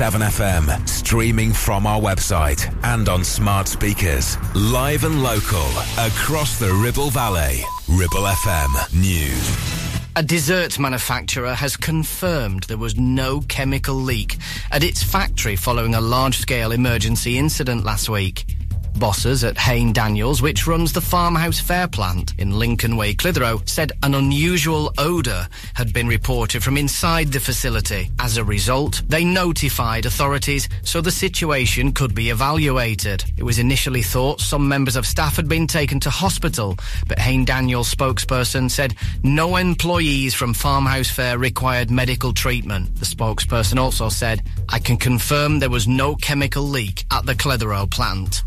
7FM, streaming from our website and on smart speakers. Live and local, across the Ribble Valley. Ribble FM News. A dessert manufacturer has confirmed there was no chemical leak at its factory following a large scale emergency incident last week. Bosses at Hain Daniels, which runs the Farmhouse Fare plant in Lincoln Way, Clitheroe, said an unusual odour had been reported from inside the facility. As a result, they notified authorities so the situation could be evaluated. It was initially thought some members of staff had been taken to hospital, but Hain Daniels spokesperson said no employees from Farmhouse Fare required medical treatment. The spokesperson also said, I can confirm there was no chemical leak at the Clitheroe plant.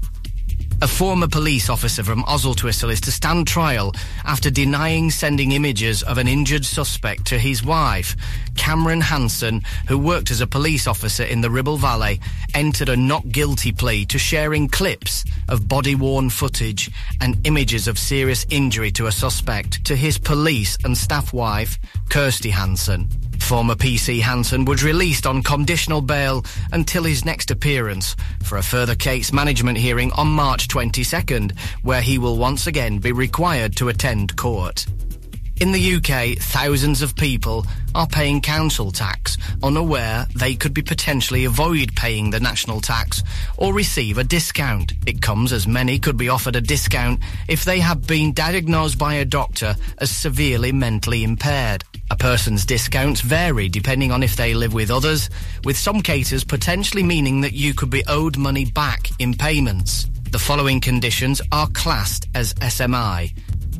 A former police officer from Oswaldtwistle is to stand trial after denying sending images of an injured suspect to his wife. Cameron Hanson, who worked as a police officer in the Ribble Valley, entered a not guilty plea to sharing clips of body worn footage and images of serious injury to a suspect to his police and staff wife, Kirsty Hanson. Former PC Hanson was released on conditional bail until his next appearance for a further case management hearing on March 22nd, where he will once again be required to attend court. In the UK, thousands of people are paying council tax, unaware they could be potentially avoid paying the national tax or receive a discount. It comes as many could be offered a discount if they have been diagnosed by a doctor as severely mentally impaired. A person's discounts vary depending on if they live with others, with some cases potentially meaning that you could be owed money back in payments. The following conditions are classed as SMI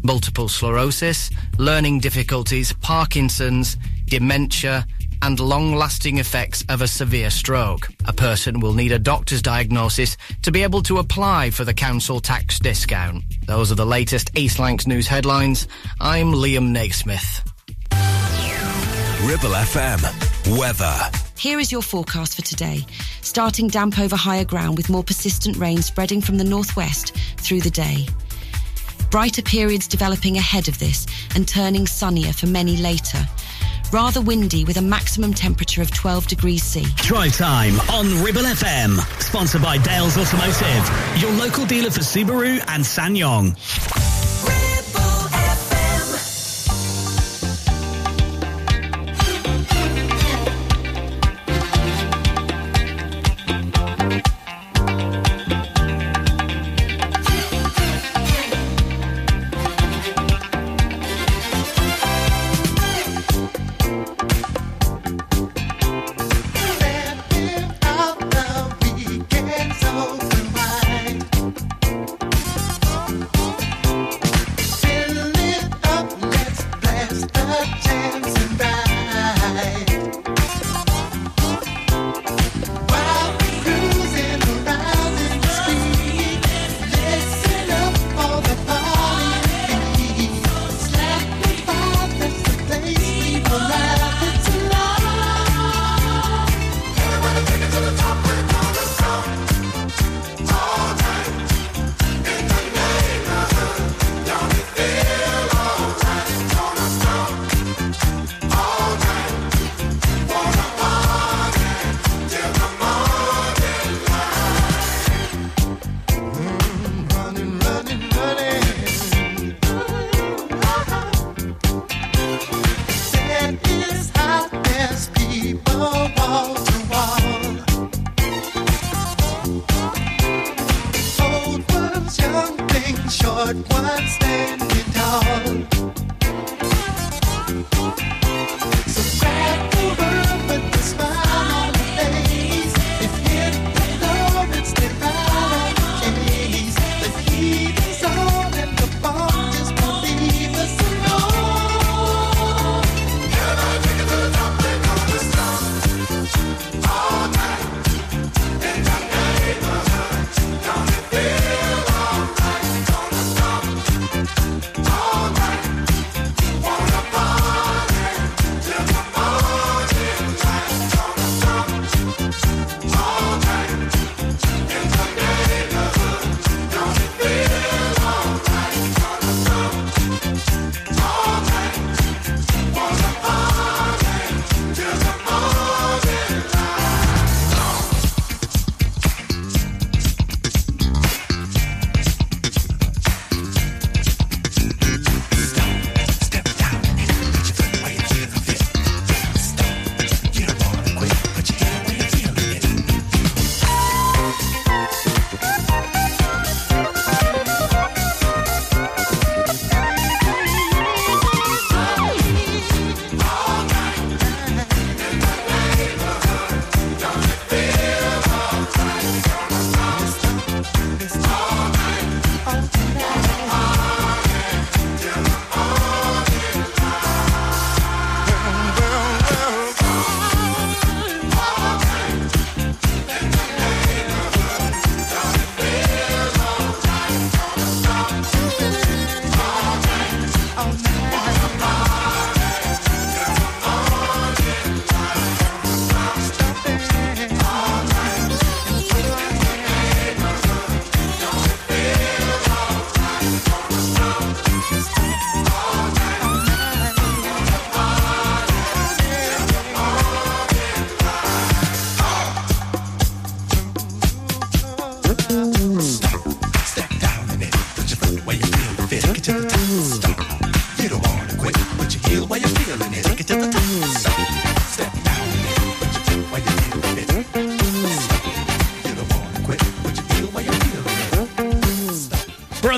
multiple sclerosis, learning difficulties, Parkinson's, dementia, and long lasting effects of a severe stroke. A person will need a doctor's diagnosis to be able to apply for the council tax discount. Those are the latest East Lancs news headlines. I'm Liam Naismith. Ribble FM. Weather. Here is your forecast for today. Starting damp over higher ground with more persistent rain spreading from the northwest through the day brighter periods developing ahead of this and turning sunnier for many later. Rather windy with a maximum temperature of 12 degrees C. Drive time on Ribble FM. Sponsored by Dales Automotive, your local dealer for Subaru and SsangYong.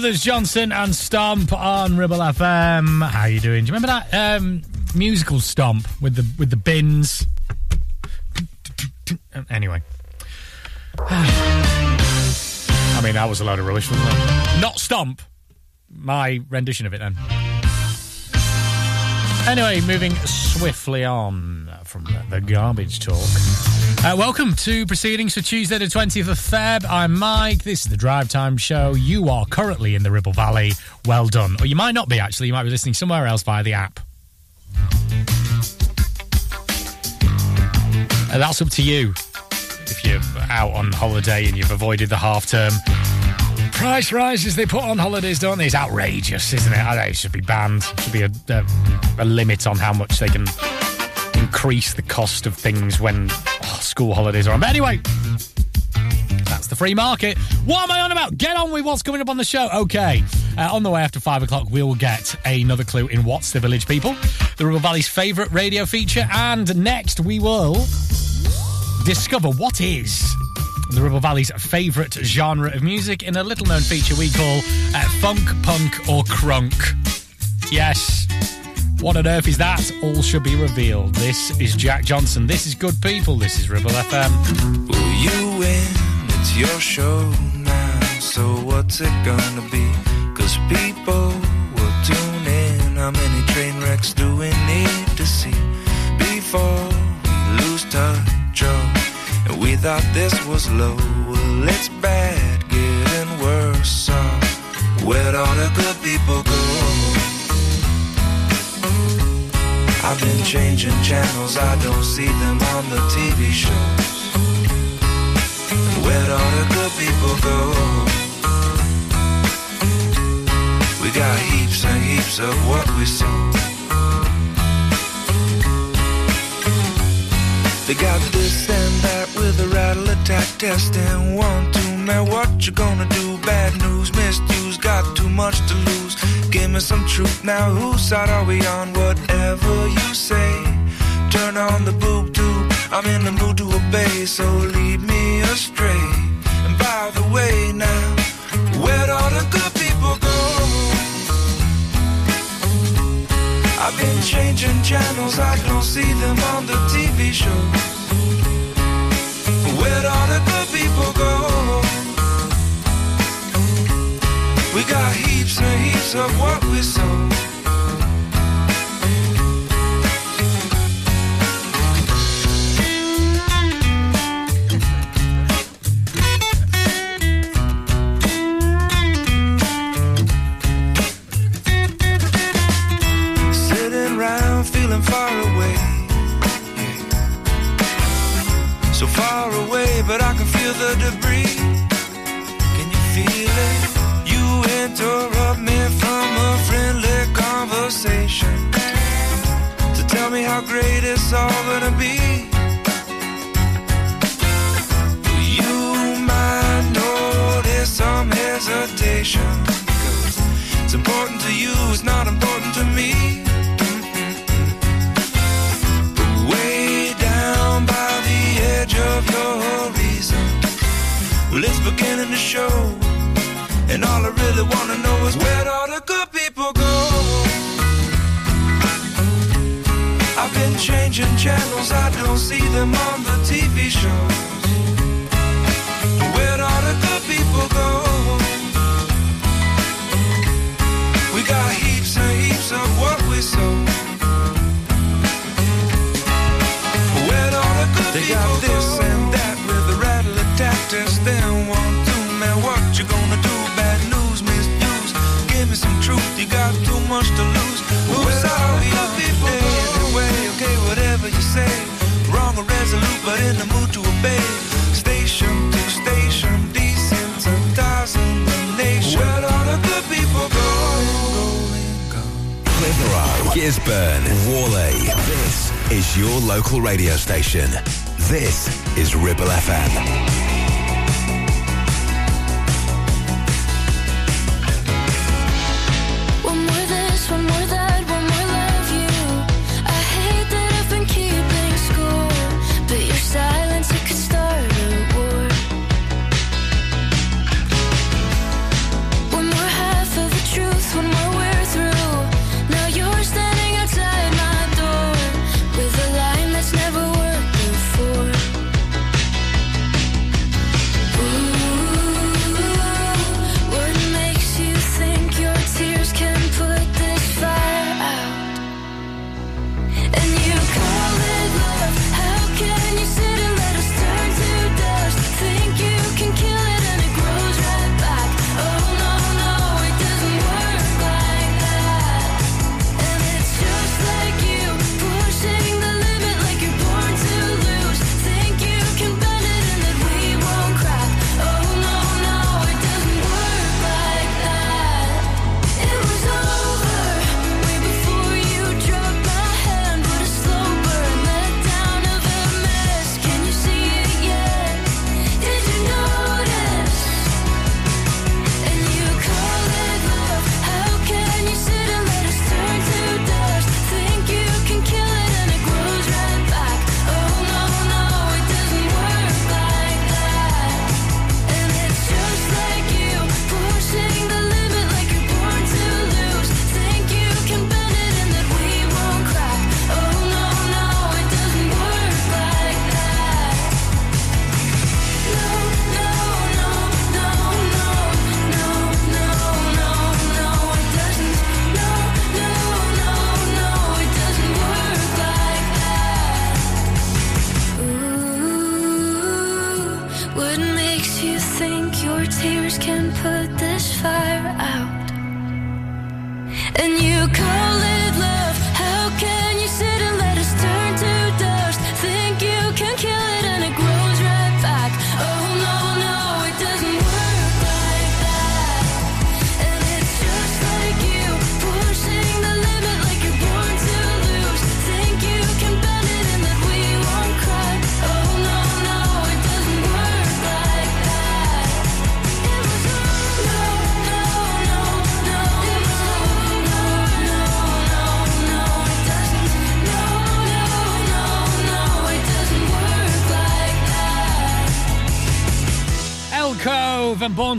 Brothers Johnson and Stomp on Ribble FM. How you doing? Do you remember that um, musical Stomp with the with the bins? Anyway. I mean, that was a load of rubbish, wasn't it? Not Stomp. My rendition of it then. Anyway, moving swiftly on from the garbage talk. Uh, welcome to proceedings for Tuesday, the 20th of Feb. I'm Mike. This is the Drive Time Show. You are currently in the Ribble Valley. Well done. Or you might not be, actually. You might be listening somewhere else via the app. And that's up to you. If you're out on holiday and you've avoided the half term, price rises they put on holidays, don't they? It's outrageous, isn't it? I think it should be banned. There should be a, a, a, limit on how much they can increase the cost of things when school holidays are on. But anyway, that's the free market. What am I on about? Get on with what's coming up on the show. Okay. Uh, on the way after five o'clock, we will get another clue in What's the Village People, the Ribble Valley's favourite radio feature. And next, we will discover what is the Ribble Valley's favourite genre of music in a little known feature we call uh, funk, punk, or crunk. Yes. What on earth is that? All should be revealed. This is Jack Johnson. This is Good People. This is Ribble FM. Will you win? It's your show now. So what's it gonna be? Cause people will tune in. How many train wrecks do we need to see before we lose touch? Oh. And we thought this was low. Well, it's bad, getting worse. So, where'd all the good people go? I've been changing channels, I don't see them on the TV shows. Where'd all the good people go? We got heaps and heaps of what we sow. They got this with a rattle attack test and one, two, man, what you gonna do? Bad news, misuse, got too much to lose. Give me some truth now, whose side are we on? Whatever you say, turn on the boob tube. I'm in the mood to obey, so lead me astray. And by the way, now, where'd all the good people go? I've been changing channels, I don't see them on the TV shows. Where'd all the good people go? We got heaps and heaps of what we sow. But I can feel the debris. Can you feel it? You interrupt me from a friendly conversation to tell me how great it's all gonna be. You might notice some hesitation. Cause it's important to you, it's not important to me. Of your reason. well, it's beginning to show. And all I really wanna know is where'd all the good people go? I've been changing channels, I don't see them on the TV shows. Where'd all the good people go? We got heaps and heaps of what we sow. Where'd all the good they people go? But in the mood to obey. Station to station, desensitizing the nation. Where all the good people go? Clitheroe, Gisburn, Whalley. This is your local radio station. This is Ribble FM.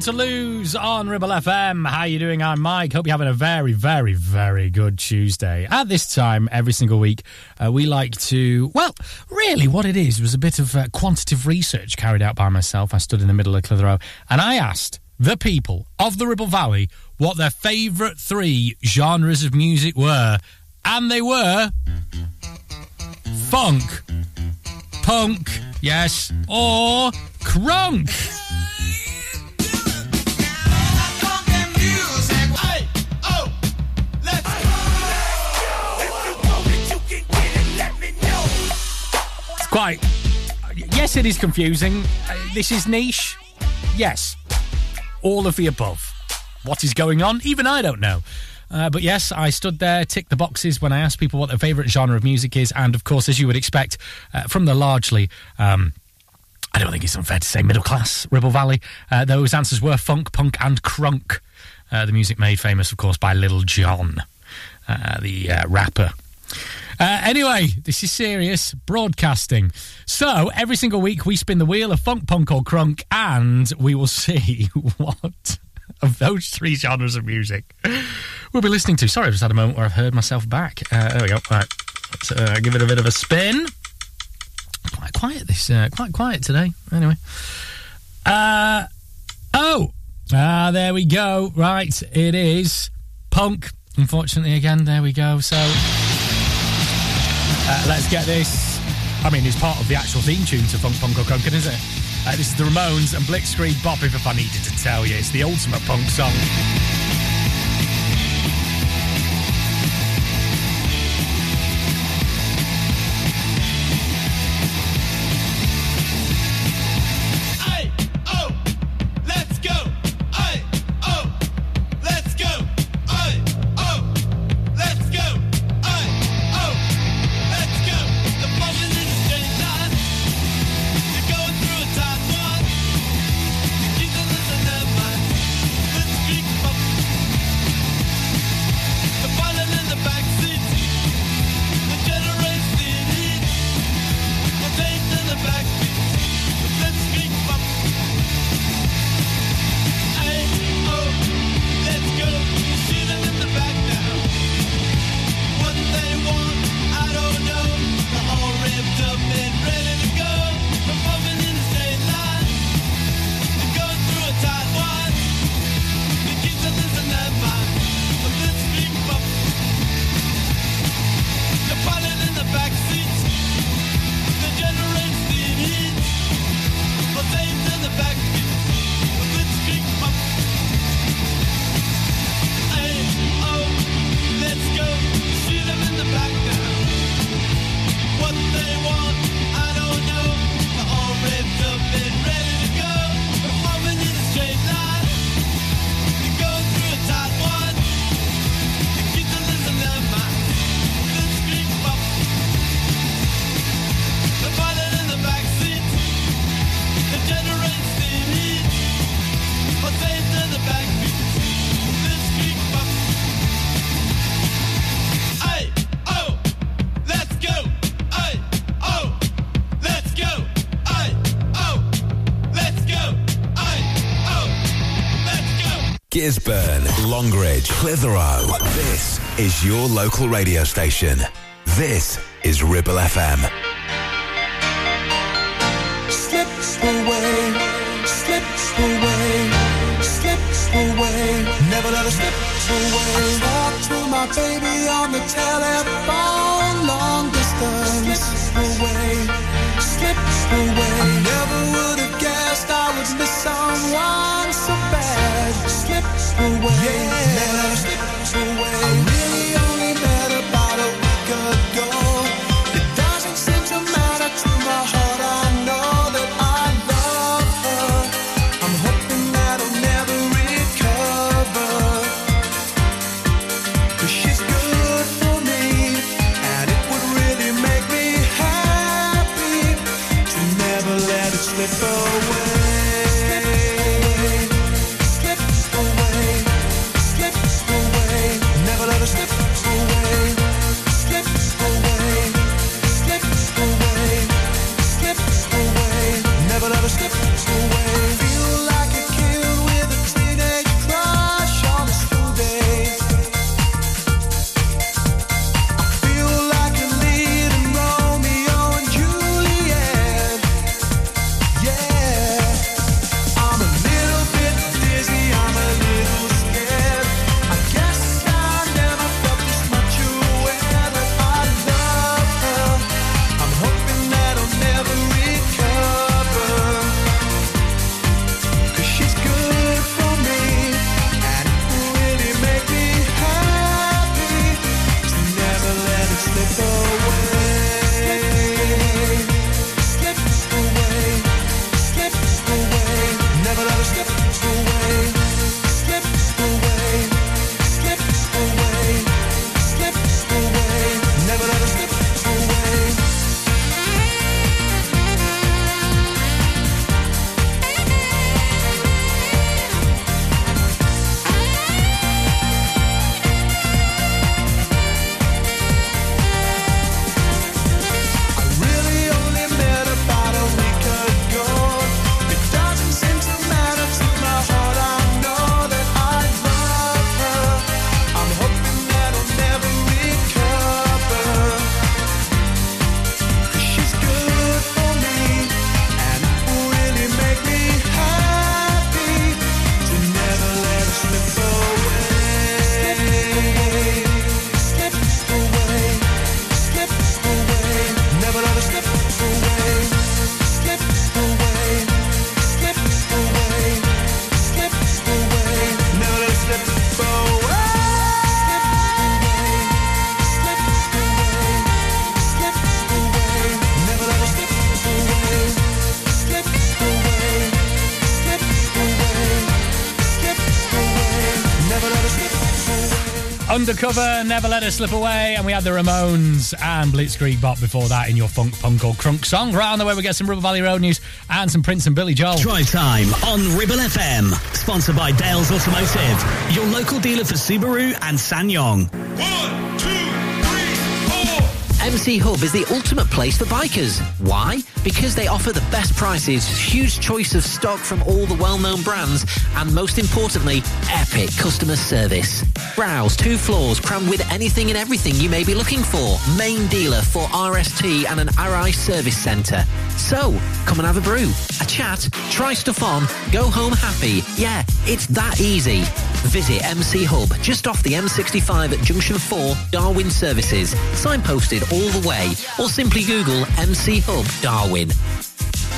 To Lose on Ribble FM. How you doing? I'm Mike. Hope you're having a very, very, very good Tuesday. At this time, every single week, uh, we like to, well, really what it is was a bit of uh, quantitative research carried out by myself. I stood in the middle of Clitheroe and I asked the people of the Ribble Valley what their favourite three genres of music were. And they were funk, punk, yes, or crunk. Quite. Yes, it is confusing. Uh, this is niche. Yes. All of the above. What is going on? Even I don't know. Uh, but yes, I stood there, ticked the boxes when I asked people what their favourite genre of music is, and of course, as you would expect, uh, from the largely. Um, I don't think it's unfair to say middle class Ribble Valley. Uh, those answers were funk, punk, and crunk. Uh, the music made famous, of course, by Lil Jon, uh, the rapper. Uh, anyway, this is serious broadcasting. So every single week we spin the wheel of funk, punk, or crunk, and we will see what of those three genres of music we'll be listening to. Sorry, I've just had a moment where I've heard myself back. Uh, there we go. Right, let's uh, give it a bit of a spin. Quite quiet this, uh, quite quiet today. Anyway, uh, oh, ah, there we go. Right, it is punk. Unfortunately, again, there we go. So. Uh, let's get this. I mean, it's part of the actual theme tune to Funk Punk or Crunkin', isn't it? Uh, this is the Ramones and Blitzkrieg Bop, if I needed to tell you. It's the ultimate punk song. Gisburn, Longridge, Clitheroe. This is your local radio station. This is Ribble FM. slips away, slips away, slips away. Never let her slip away. I talk to my baby on the telephone, long distance. Slips away, slips away. Away. Undercover, Never Let Us Slip Away, and we had the Ramones and Blitzkrieg Bop before that in your funk, punk, or crunk song. Right on the way, we get some Ribble Valley Road news and some Prince and Billy Joel. Drive time on Ribble FM. Sponsored by Dales Automotive, your local dealer for Subaru and SsangYong. MC Hub is the ultimate place for bikers. Why? Because they offer the best prices, huge choice of stock from all the well-known brands, and most importantly, epic customer service. Browse two floors crammed with anything and everything you may be looking for. Main dealer for RST and an RI service centre. So, come and have a brew, a chat, try stuff on, go home happy. Yeah, it's that easy. Visit MC Hub just off the M65 at Junction 4, Darwen Services. Signposted all the way, or simply Google MC Hub Darwen.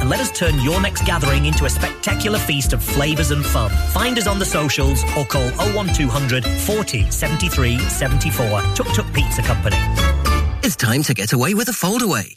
and let us turn your next gathering into a spectacular feast of flavours and fun. Find us on the socials or call 01200 40 73 74. Tuk Tuk Pizza Company. It's time to get away with a foldaway.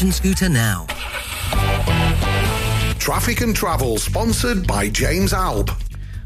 scooter now. Traffic and Travel, sponsored by James Alb.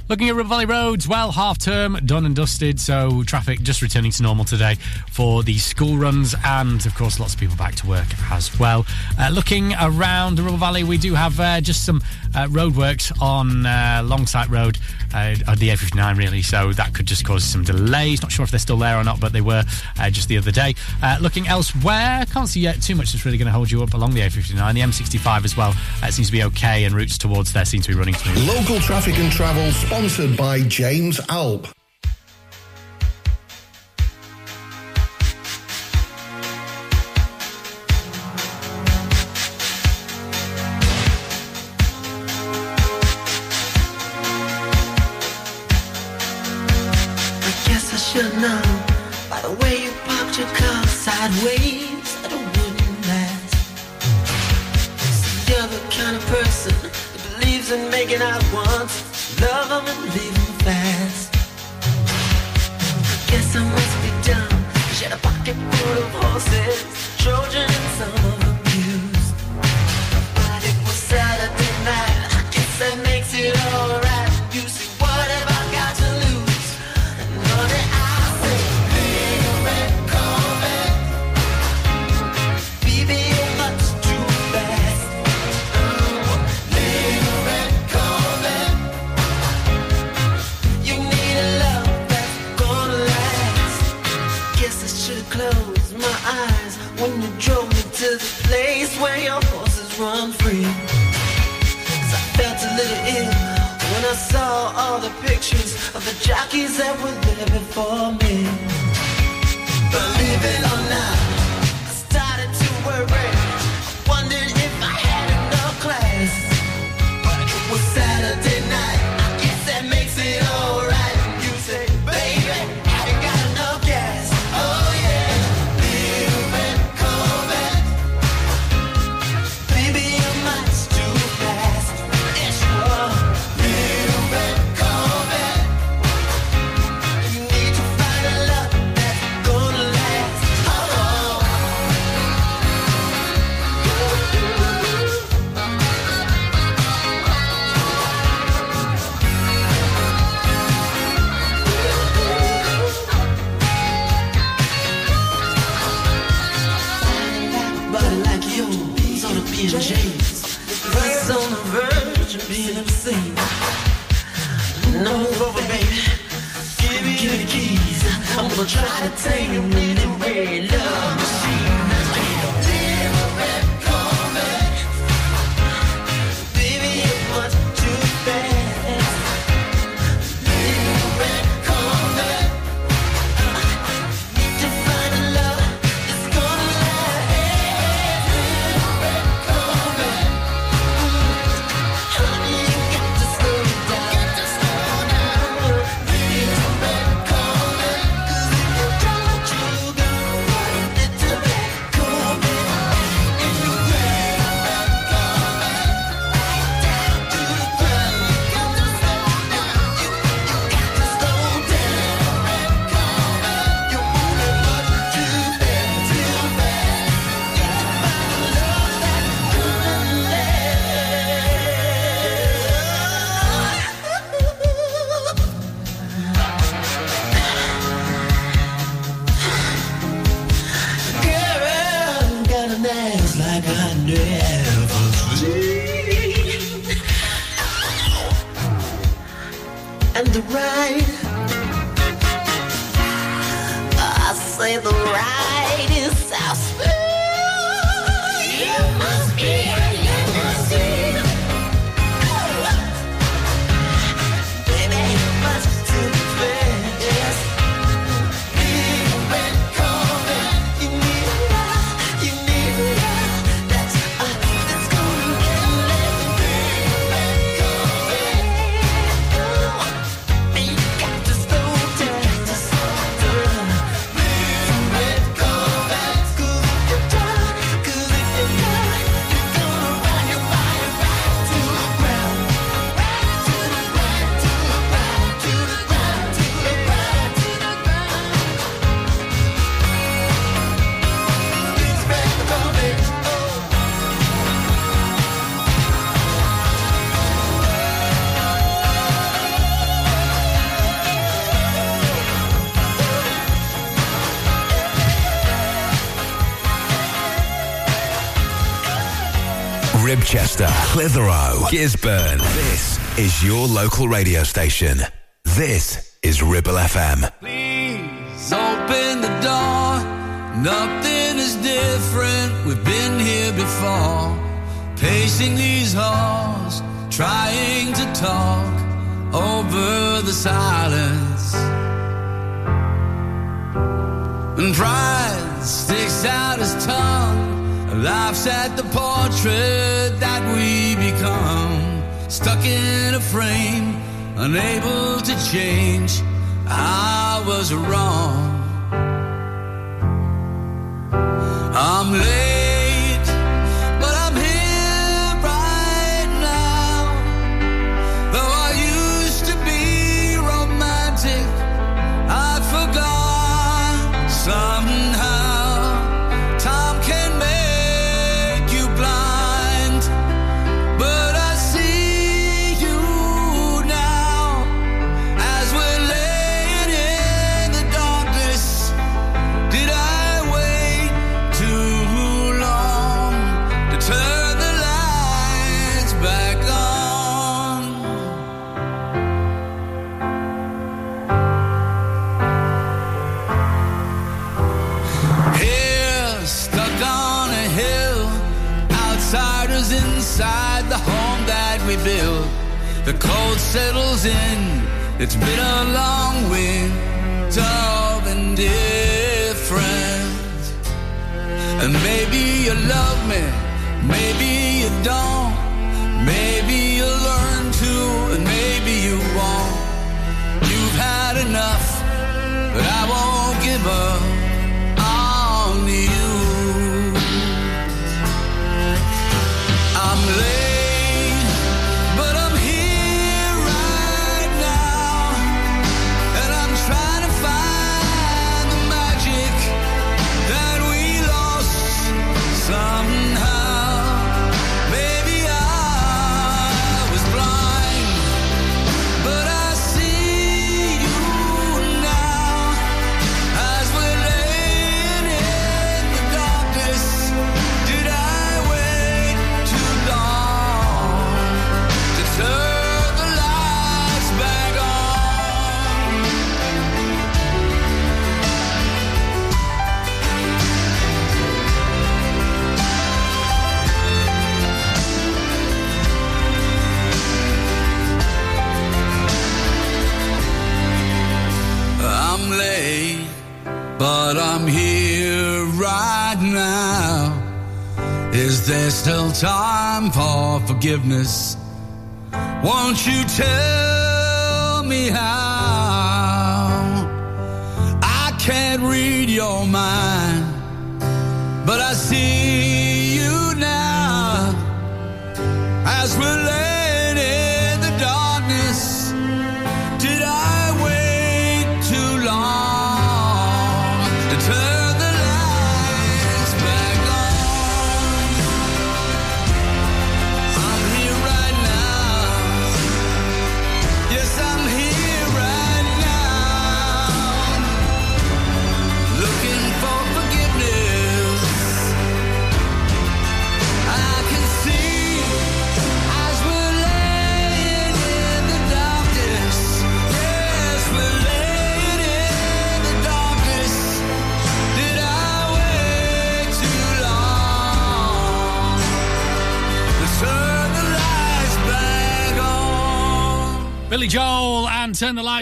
Looking at Ribble Valley roads, well, half term done and dusted, so traffic just returning to normal today for the school runs, and of course, lots of people back to work as well. Uh, looking around the Ribble Valley, we do have uh, just some uh, roadworks on uh, Longsight Road uh, on the A59, really. So that could just cause some delays. Not sure if they're still there or not, but they were uh, just the other day. Uh, looking elsewhere, can't see yet too much that's really going to hold you up along the A59. The M65 as well uh, seems to be okay, and routes towards there seem to be running through. Local traffic and travel sponsored by James Alp. thinking I want love and the jockeys that were there before me. Ribchester, Clitheroe, Gisburn. This is your local radio station. This is Ribble FM. Please open the door. Nothing is different. We've been here before. Pacing these halls, trying to talk over the silence. And pride sticks out his tongue, laughs at the that we become. Stuck in a frame, unable to change. I was wrong.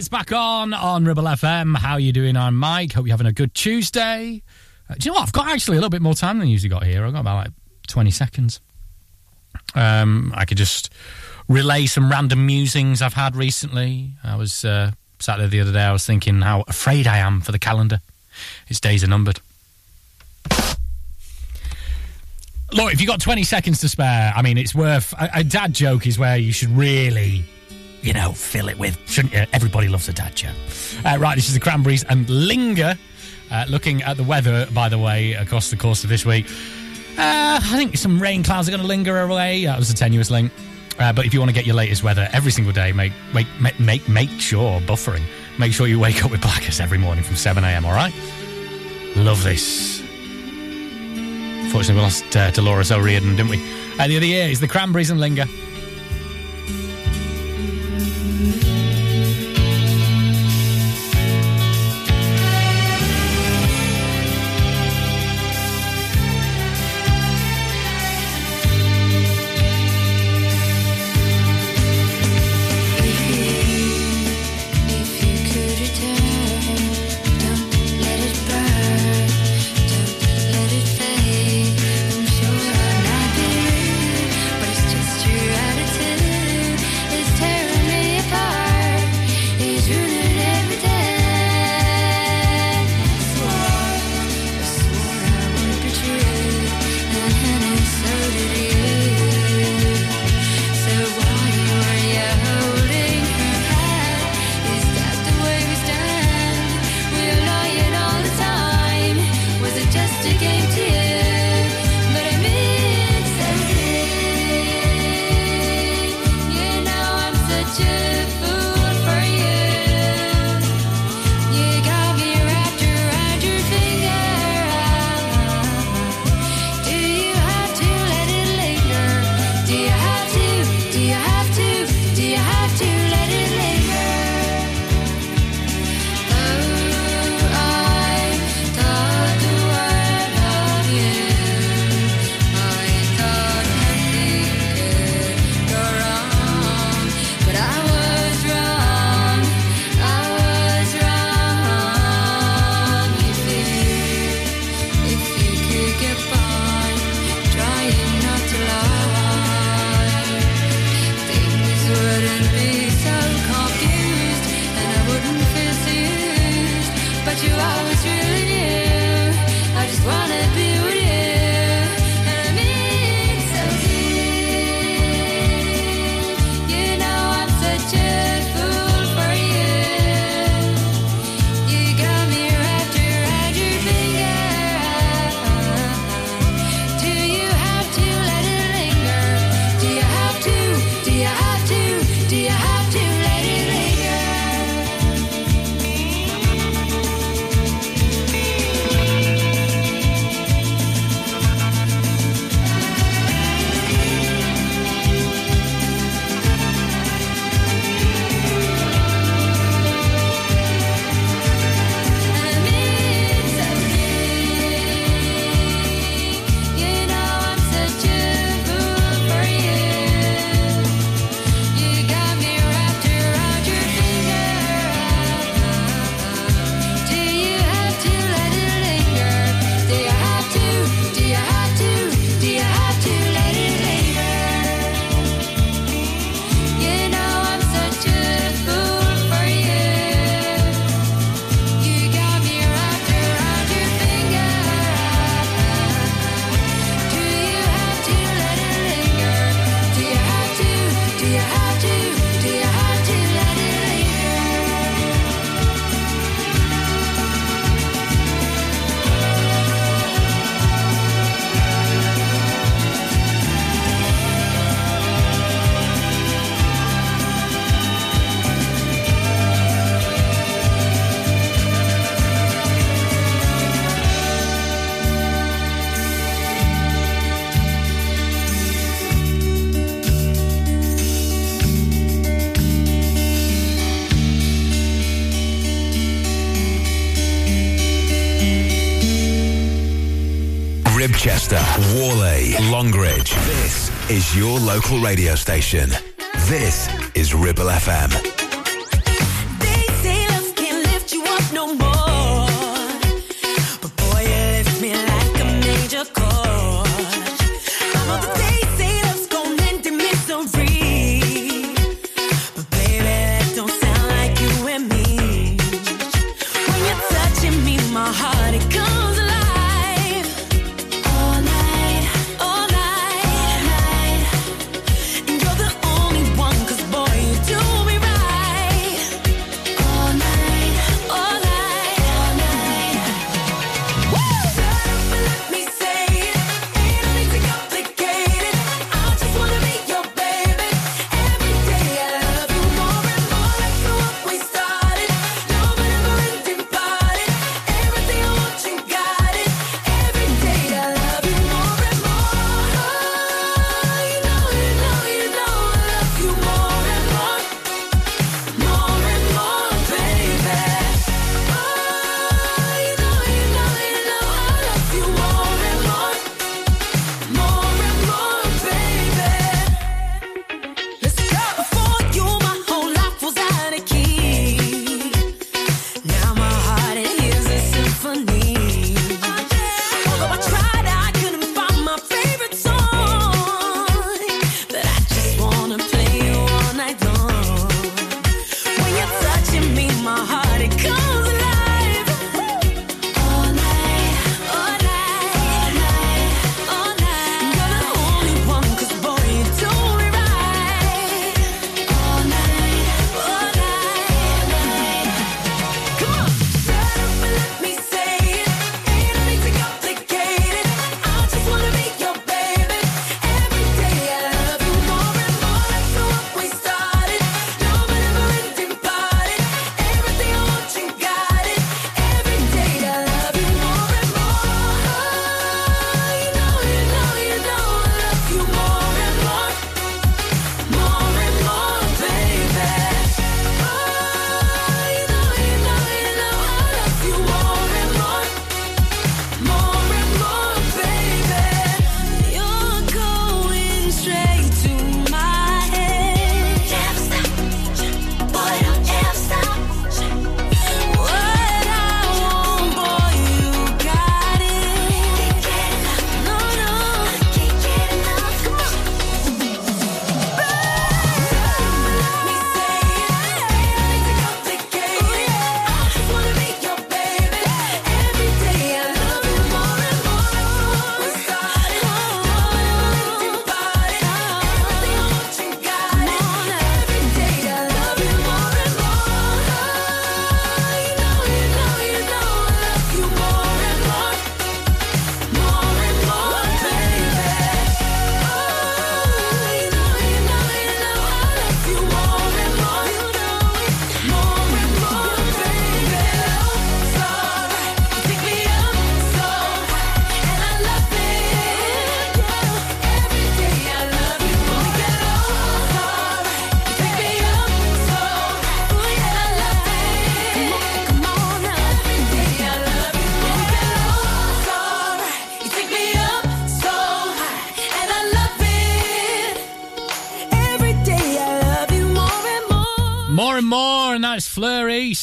Lights Back On on Ribble FM. How you doing? I'm Mike. Hope you're having a good Tuesday. Uh, do you know what? I've got actually a little bit more time than I usually got here. I've got about like 20 seconds. Um, I could just relay some random musings I've had recently. I was uh, sat there the other day, I was thinking how afraid I am for the calendar. Its days are numbered. Look, if you've got 20 seconds to spare, I mean, it's worth. A, a dad joke is where you should really, you know, fill it with, shouldn't you? Everybody loves a dad joke. Uh, right, this is the Cranberries and Linger. Uh, looking at the weather, by the way, across the course of this week. Uh, I think some rain clouds are going to linger away. That was a tenuous link. Uh, but if you want to get your latest weather every single day, make make make make, sure buffering. Make sure you wake up with blackers every morning from seven a.m. All right. Love this. Fortunately, we lost uh, Dolores O'Riordan, didn't we? Uh, the other year is the Cranberries and Linger. Manchester, Whalley, Longridge. This is your local radio station. This is Ribble FM.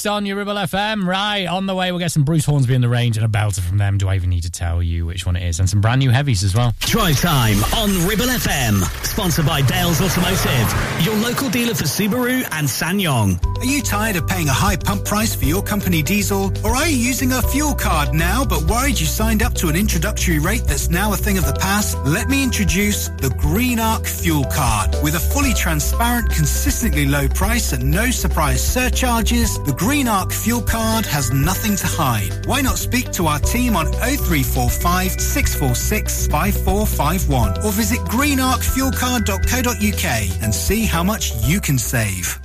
East on your Ribble FM. Right, on the way, we'll get some Bruce Hornsby and the Range and a belter from them. Do I even need to tell you which one it is? And some brand new heavies as well. Drive time on Ribble FM. Sponsored by Dales Automotive, your local dealer for Subaru and SsangYong. Are you tired of paying a high pump price for your company diesel? Or are you using a fuel card now but worried you signed up to an introductory rate that's now a thing of the past? Let me introduce the Green Arc Fuel Card. With a fully transparent, consistently low price and no surprise surcharges, the Green Arc Fuel Card has nothing to hide. Why not speak to our team on 0345 646 5451 or visit greenarcfuelcard.co.uk and see how much you can save.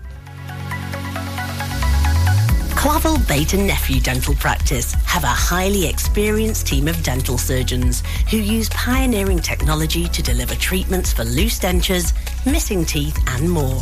Clavel Bait and Nephew Dental Practice have a highly experienced team of dental surgeons who use pioneering technology to deliver treatments for loose dentures, missing teeth and more.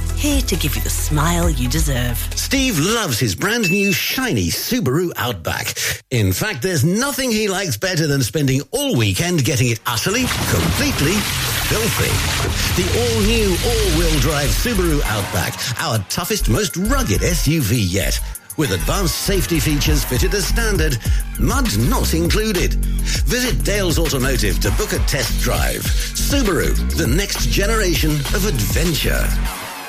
here to give you the smile you deserve. Steve loves his brand new shiny Subaru Outback. In fact, there's nothing he likes better than spending all weekend getting it utterly, completely filthy. The all-new all-wheel drive Subaru Outback, our toughest, most rugged SUV yet. With advanced safety features fitted as standard, mud not included. Visit Dales Automotive to book a test drive. Subaru, the next generation of adventure.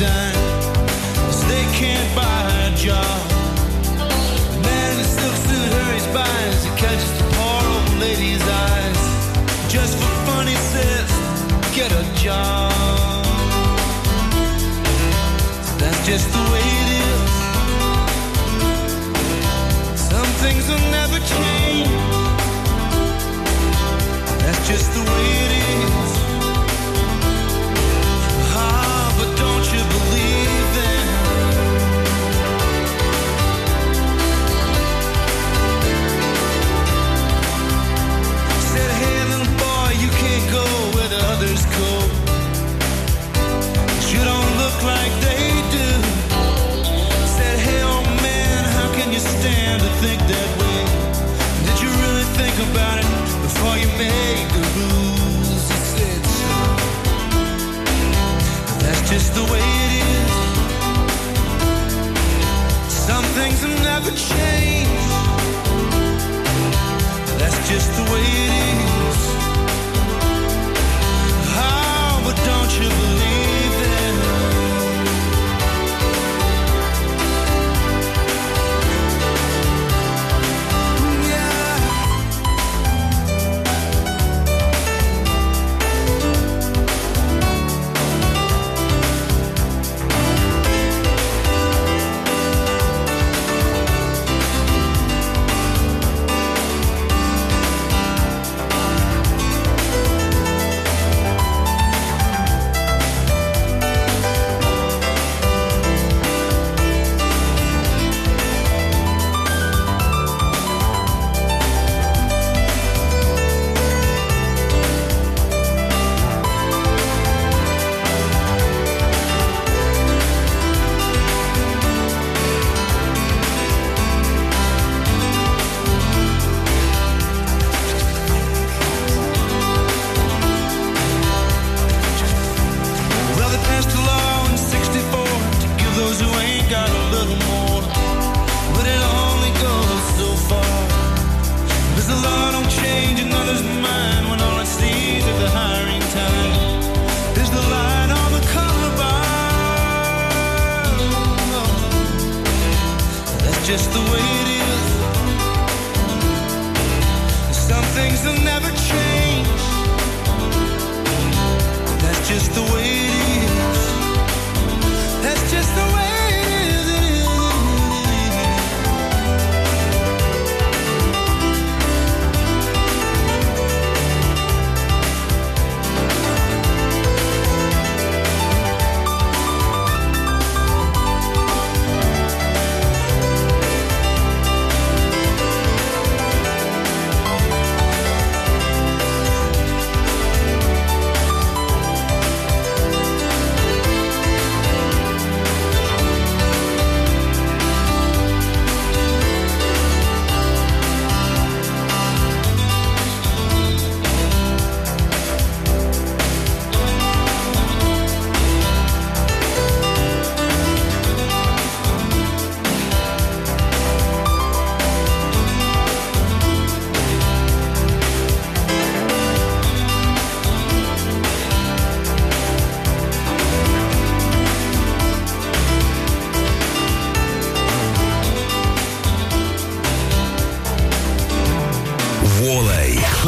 Dime. 'Cause they can't buy a job. The man in the silk suit hurries by as he catches the poor old lady's eyes. Just for fun, he says, "Get a job." That's just the way it is. Some things will never change. That's just the way it is. Think that way? Did you really think about it before you made the rules? He said, son, that's just the way it is. Some things will never change. That's just the way it is. Oh, but don't you believe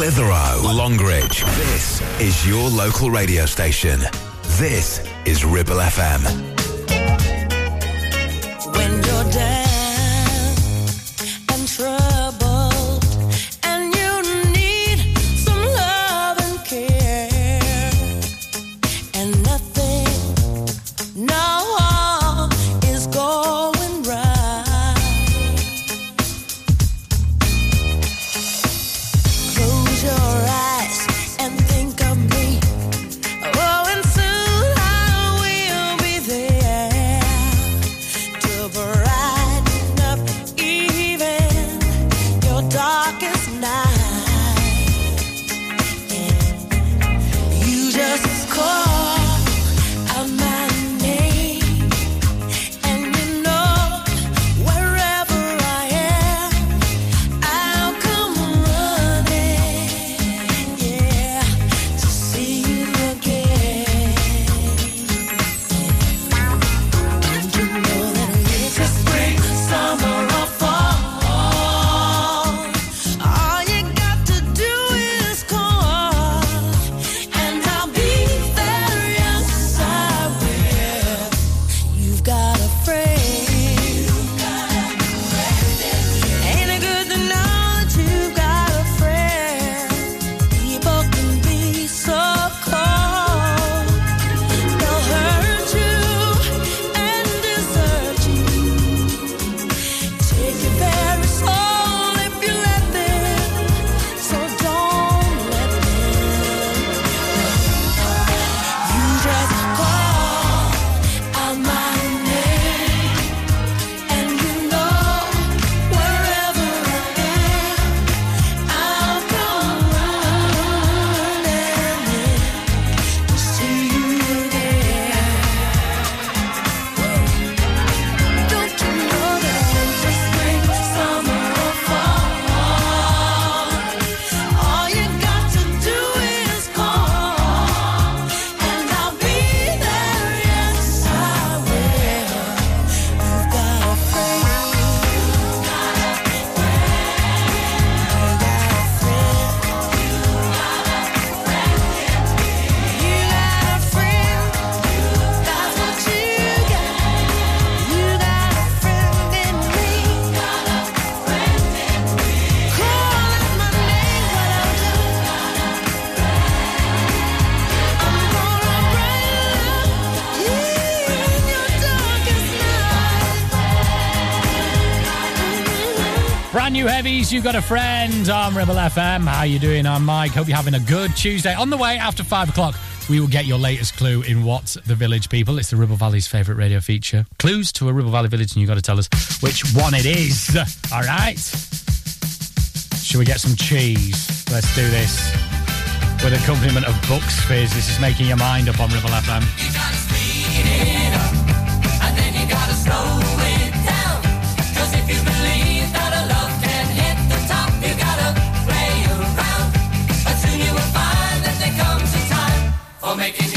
Clitheroe, Longridge. This is your local radio station. This is Ribble FM. When you're dead. Bevies, you've got a friend on Ribble FM. How you doing? I'm Mike. Hope you're having a good Tuesday. On the way after five o'clock, we will get your latest clue in What's the Village People. It's the Ribble Valley's favourite radio feature. Clues to a Ribble Valley village, and you've got to tell us which one it is. All right. Should we get some cheese? Let's do this. With accompaniment of Bucks Fizz. This is making your mind up on Ribble FM. making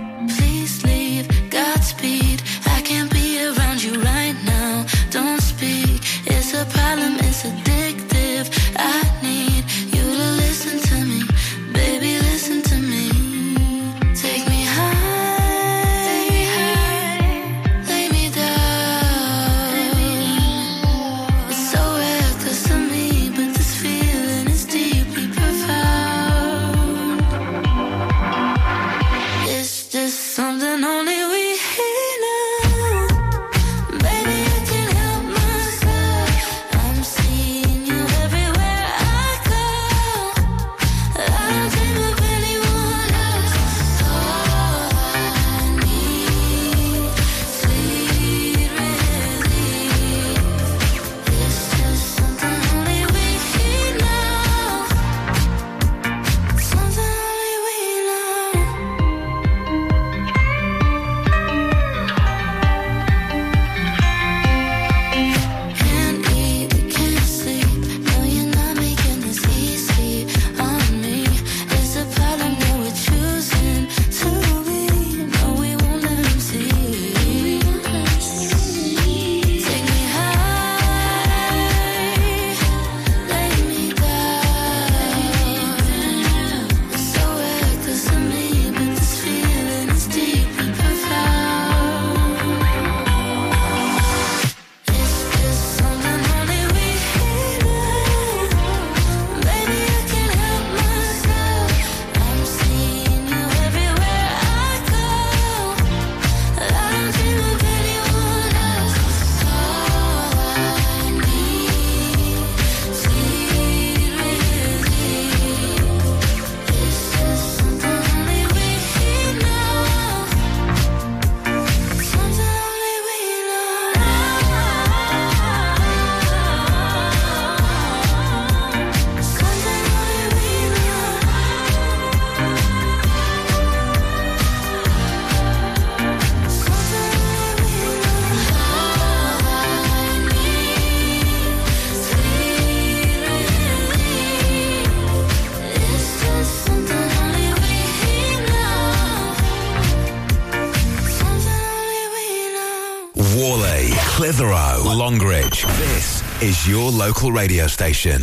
your local radio station.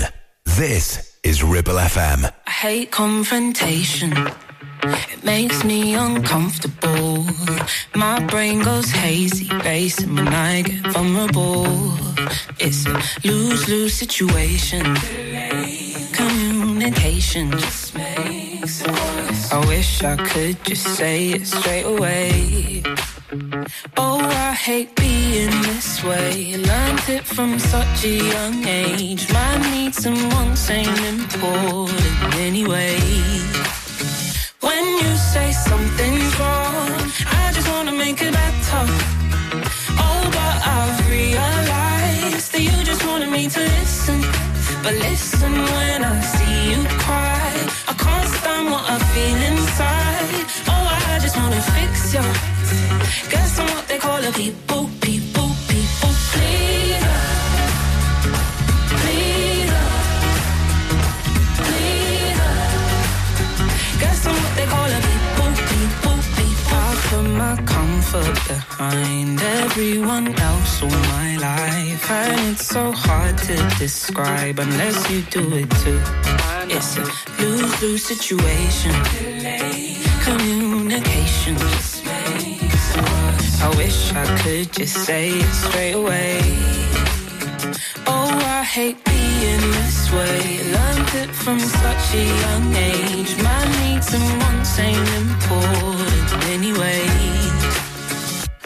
This is Ribble FM. I hate confrontation. It makes me uncomfortable. My brain goes hazy, basing when I get vulnerable. It's a lose lose situation. Communication just makes I wish I could just say it straight away. Hate being this way. Learned it from such a young age. My needs and wants ain't important anyway. When you say something's wrong, I just wanna make it better. Oh, but I've realized that you just wanted me to listen. But listen when I see you cry. I can't stand what I feel inside. Oh, I just wanna fix you. Guess I'm call a people, people, people. Guess what they call a people, people, people. I put my comfort behind everyone else all my life. And it's so hard to describe unless you do it too. It's a lose-lose situation. Communication. I wish I could just say it straight away. Oh, I hate being this way. Learned it from such a young age. My needs and wants ain't important anyway.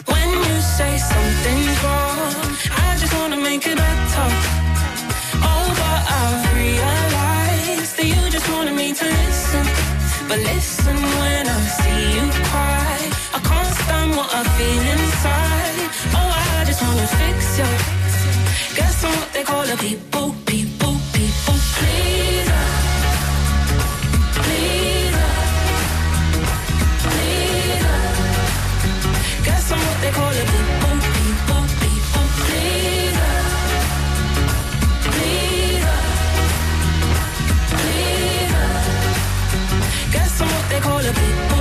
When you say something's wrong, I just wanna make it better. Oh, but I've realized that you just wanted me to listen. But listen when I see you cry. I can't stand what I feel inside. Oh, I just wanna fix you. Guess I'm what they call a people, people, people pleaser. Pleaser. Pleaser. Guess I'm what they call a people, people, people pleaser. Pleaser. Pleaser. Guess I'm what they call a people,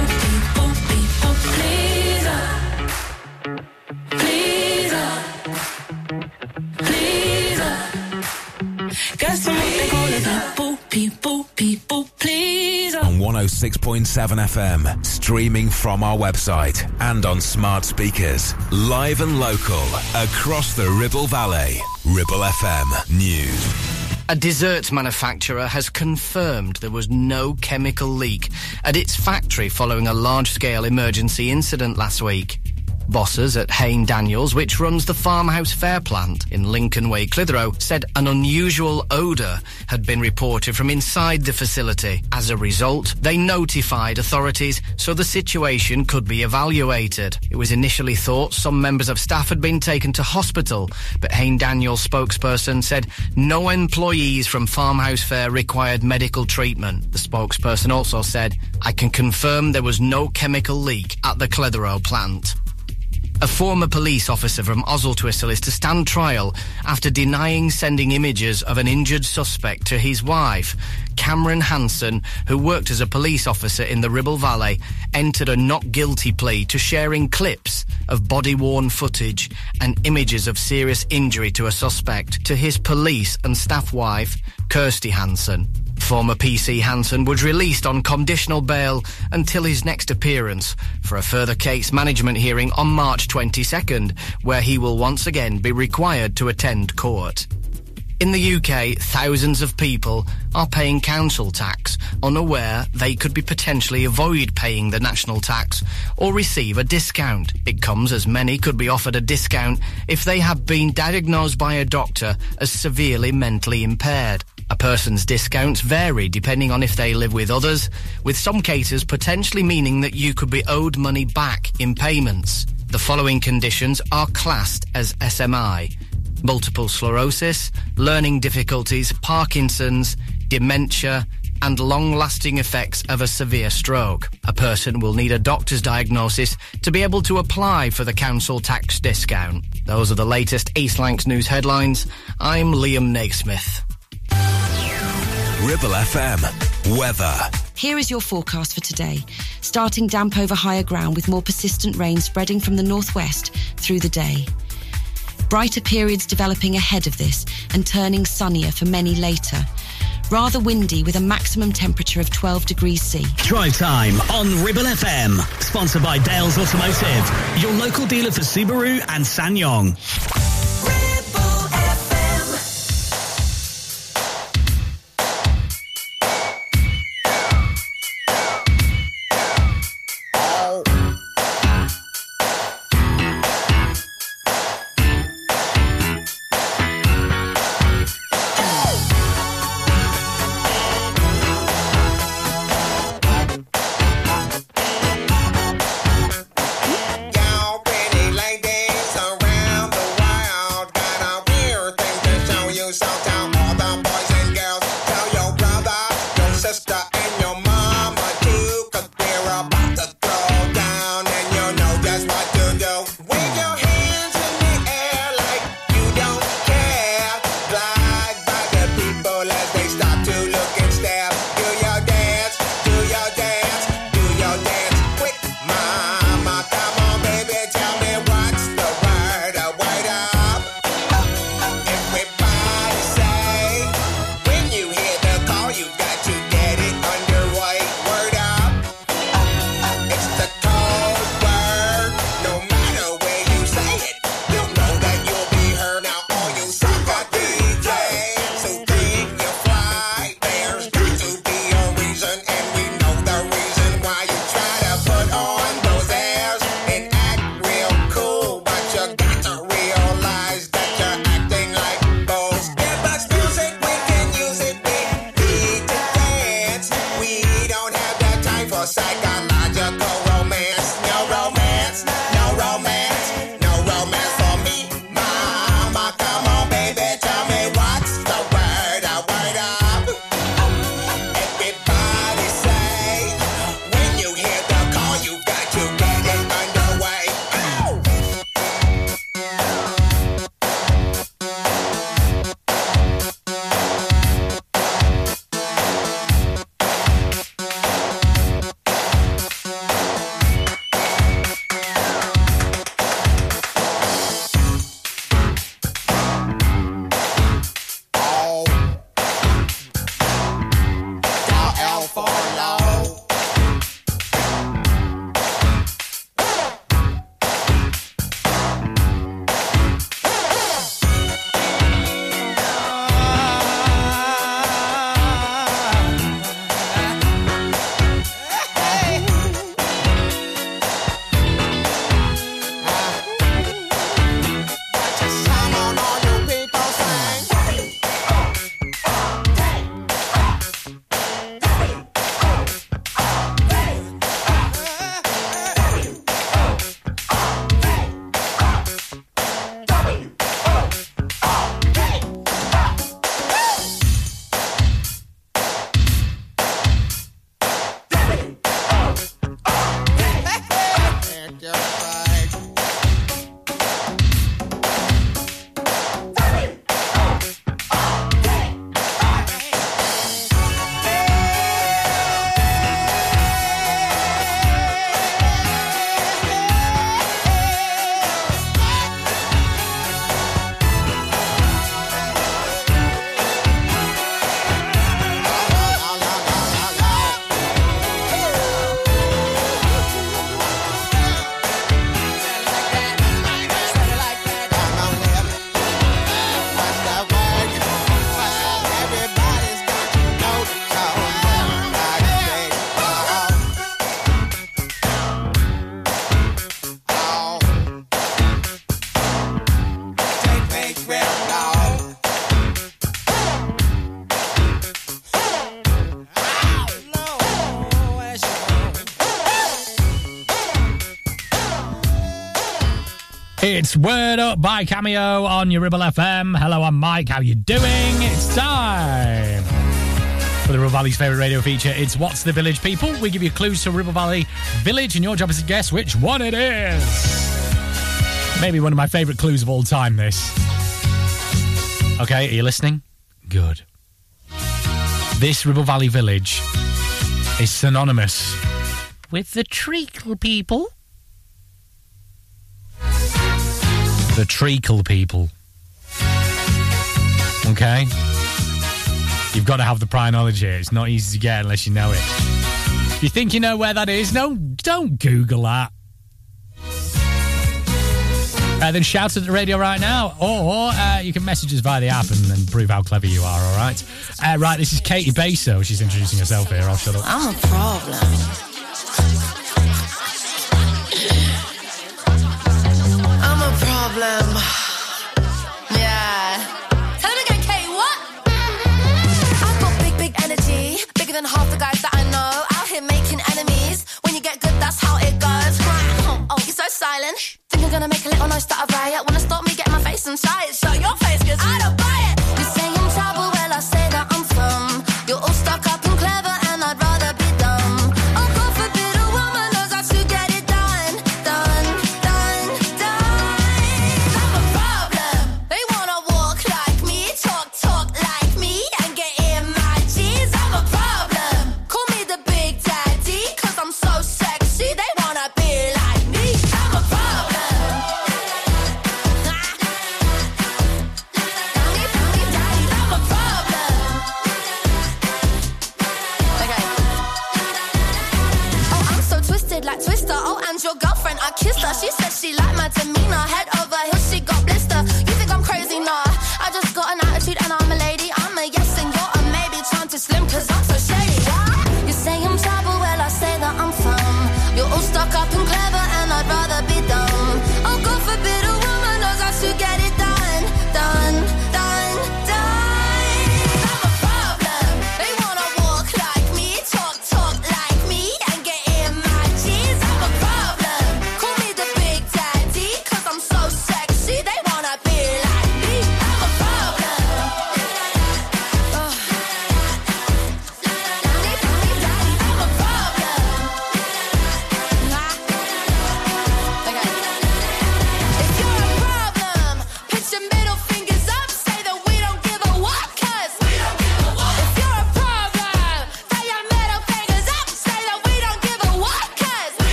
106.7 FM, streaming from our website and on smart speakers. Live and local, across the Ribble Valley. Ribble FM News. A desserts manufacturer has confirmed there was no chemical leak at its factory following a large scale emergency incident last week. Bosses at Hain Daniels, which runs the Farmhouse Fare plant in Lincoln Way, Clitheroe, said an unusual odour had been reported from inside the facility. As a result, they notified authorities so the situation could be evaluated. It was initially thought some members of staff had been taken to hospital, but Hain Daniels spokesperson said no employees from Farmhouse Fare required medical treatment. The spokesperson also said, I can confirm there was no chemical leak at the Clitheroe plant. A former police officer from Oswaldtwistle is to stand trial after denying sending images of an injured suspect to his wife. Cameron Hanson, who worked as a police officer in the Ribble Valley, entered a not guilty plea to sharing clips of body worn footage and images of serious injury to a suspect to his police and staff wife, Kirsty Hanson. Former PC Hanson was released on conditional bail until his next appearance for a further case management hearing on March 22nd, where he will once again be required to attend court. In the UK, thousands of people are paying council tax, unaware they could be potentially avoid paying the national tax or receive a discount. It comes as many could be offered a discount if they have been diagnosed by a doctor as severely mentally impaired. A person's discounts vary depending on if they live with others, with some cases potentially meaning that you could be owed money back in payments. The following conditions are classed as SMI multiple sclerosis, learning difficulties, Parkinson's, dementia, and long lasting effects of a severe stroke. A person will need a doctor's diagnosis to be able to apply for the council tax discount. Those are the latest East Lancs news headlines. I'm Liam Naismith. Ribble FM. Weather. Here is your forecast for today. Starting damp over higher ground with more persistent rain spreading from the northwest through the day. Brighter periods developing ahead of this and turning sunnier for many later. Rather windy with a maximum temperature of 12 degrees C. Drive time on Ribble FM. Sponsored by Dales Automotive, your local dealer for Subaru and SsangYong. It's Word Up by Cameo on your Ribble FM. Hello, I'm Mike. How you doing? It's time for the Ribble Valley's favourite radio feature. It's What's the Village People. We give you clues to Ribble Valley Village, and your job is to guess which one it is. Maybe one of my favourite clues of all time, this. Okay, are you listening? Good. This Ribble Valley Village is synonymous with the treacle people. the treacle people. Okay? You've got to have the prior knowledge here. It's not easy to get unless you know it. If you think you know where that is, no, don't Google that. Uh, then shout at the radio right now, or uh, you can message us via the app and, and prove how clever you are, all right? Uh, right, this is Katie Baso. She's introducing herself here. I'll shut up. I'm a problem. problem. Yeah. Tell him again, K. what? I've got big, big energy, bigger than half the guys that I know. Out here making enemies. When you get good, that's how it goes. Oh, you're so silent. Think I'm gonna make a little noise that I riot. Wanna stop me getting my face inside? Shut your face, cause I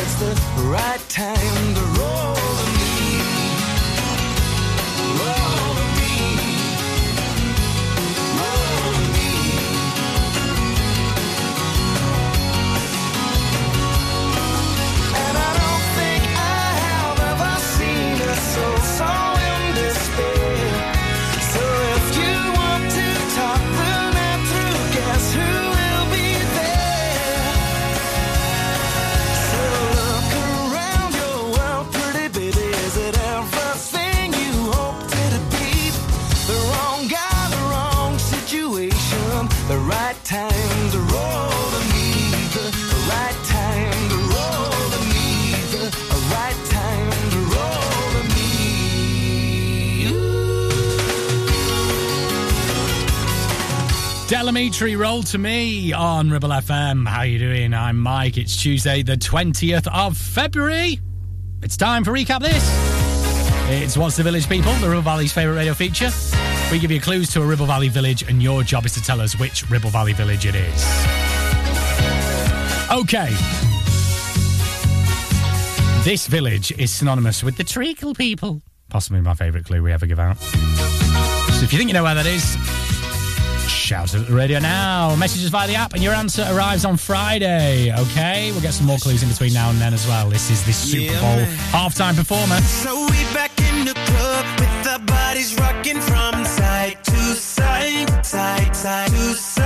it's the right time. Del Amitri, roll to me on Ribble FM. How you doing? I'm Mike. It's Tuesday, the 20th of February. It's time for Recap This. It's What's the Village People, the Ribble Valley's favourite radio feature. We give you clues to a Ribble Valley village, and your job is to tell us which Ribble Valley village it is. Okay. This village is synonymous with the treacle people. Possibly my favourite clue we ever give out. So if you think you know where that is, shout it at the radio now. Messages via the app, and your answer arrives on Friday. Okay, we'll get some more clues in between now and then as well. This is the Super Bowl halftime performance. So we back in the club with our bodies rocking from side to side, side, side to side.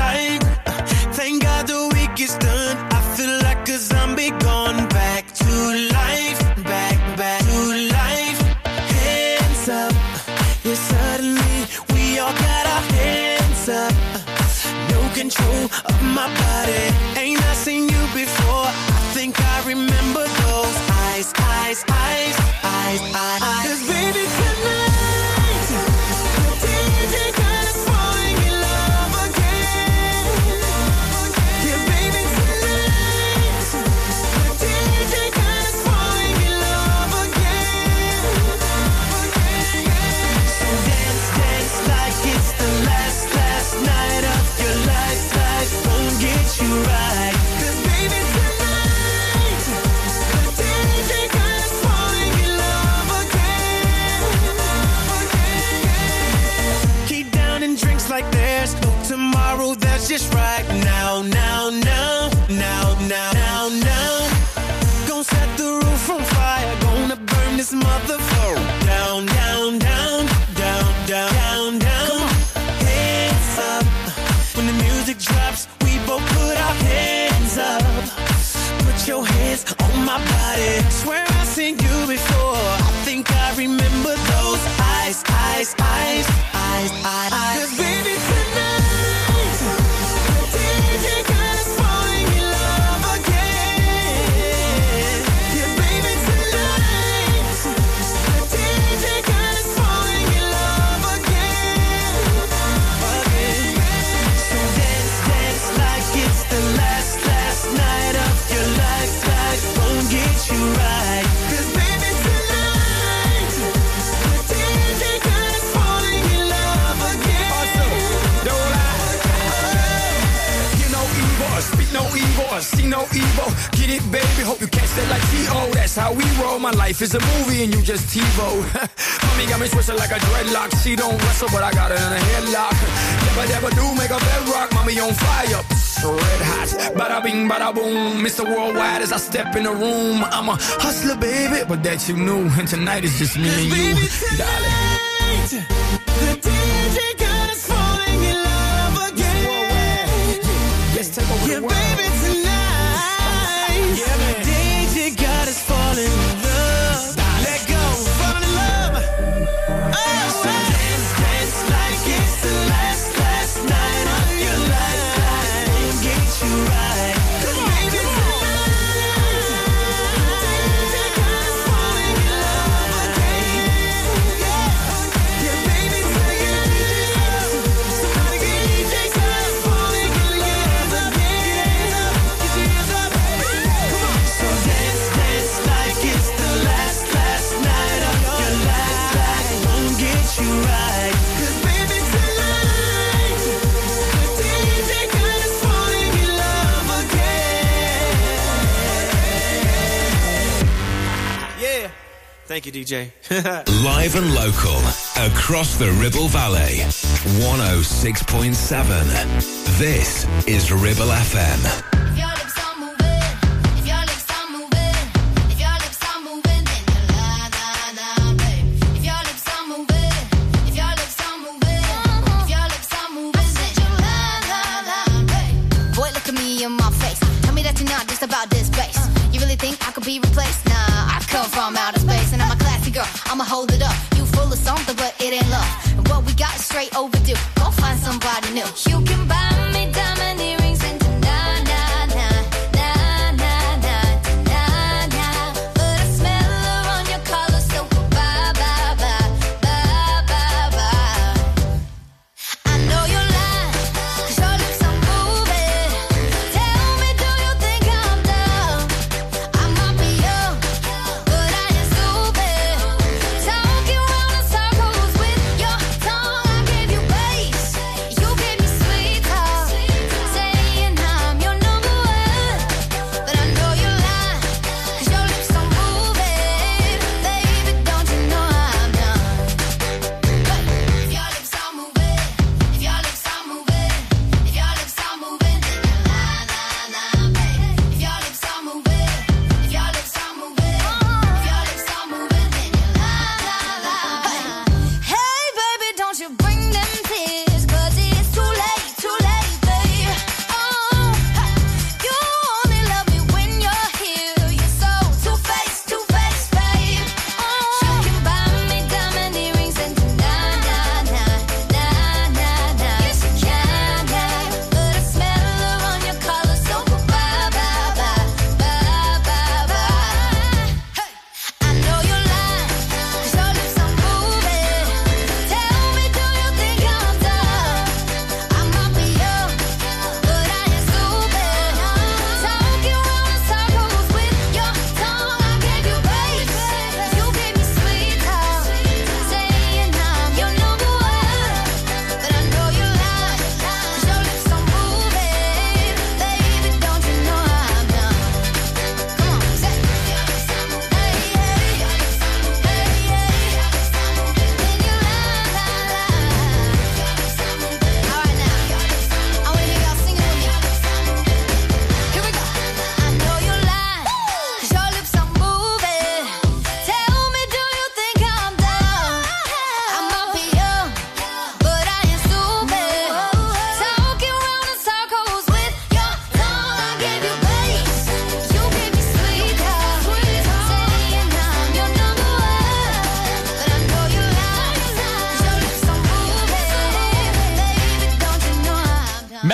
Just right see no evil. Get it, baby. Hope you catch that like T.O. That's how we roll. My life is a movie and you just TiVo. Mommy got me twisted like a dreadlock. She don't wrestle, but I got her in a headlock. Never, never do make a bedrock. Mommy on fire. Red hot. Bada bing, bada boom. Mr. Worldwide as I step in the room. I'm a hustler, baby, but that you knew. And tonight is just me and you, darling. The DJ got us falling in love again. Let's take over the world. Thank you, DJ. Live and local, across the Ribble Valley. 106.7. This is Ribble FM. I'ma hold it up. You full of something, but it ain't love. And what we got is straight overdue. Go find somebody new. You can buy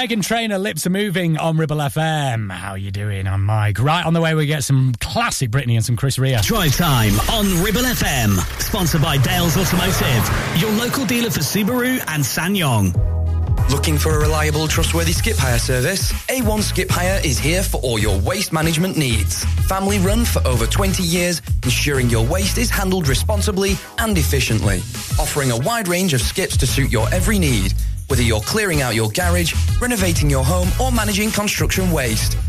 Meghan Trainor, Lips Are Moving on Ribble FM. How you doing? I'm Mike. Right on the way, we get some classic Britney and some Chris Rea. Drive time on Ribble FM. Sponsored by Dales Automotive, your local dealer for Subaru and SsangYong. Looking for a reliable, trustworthy skip hire service? A1 Skip Hire is here for all your waste management needs. Family run for over 20 years, ensuring your waste is handled responsibly and efficiently. Offering a wide range of skips to suit your every need, whether you're clearing out your garage, renovating your home, or managing construction waste.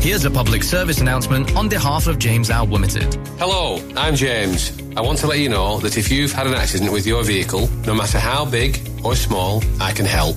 Here's a public service announcement on behalf of James Alb Limited. Hello, I'm James. I want to let you know that if you've had an accident with your vehicle, no matter how big or small, I can help.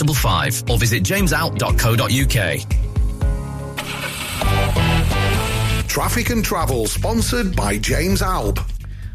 444455 or visit jamesout.co.uk. Traffic and travel sponsored by James Alb.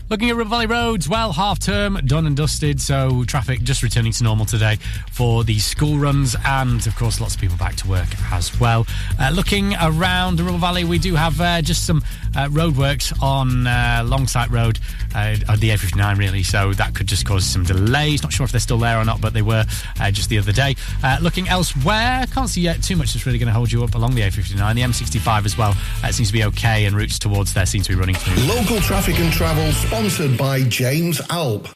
Looking at Ribble Valley roads, well, half term done and dusted, so traffic just returning to normal today for the school runs, and of course, lots of people back to work as well. Uh, looking around the Ribble Valley, we do have uh, just some uh, roadworks on uh, Longside Road, uh, the A59, really, so that could just cause some delays. Not sure if they're still there or not, but they were uh, just the other day. Uh, looking elsewhere, can't see yet too much that's really going to hold you up along the A59. The M65 as well uh, seems to be okay, and routes towards there seem to be running through. Local traffic and travel sponsored by James Alb.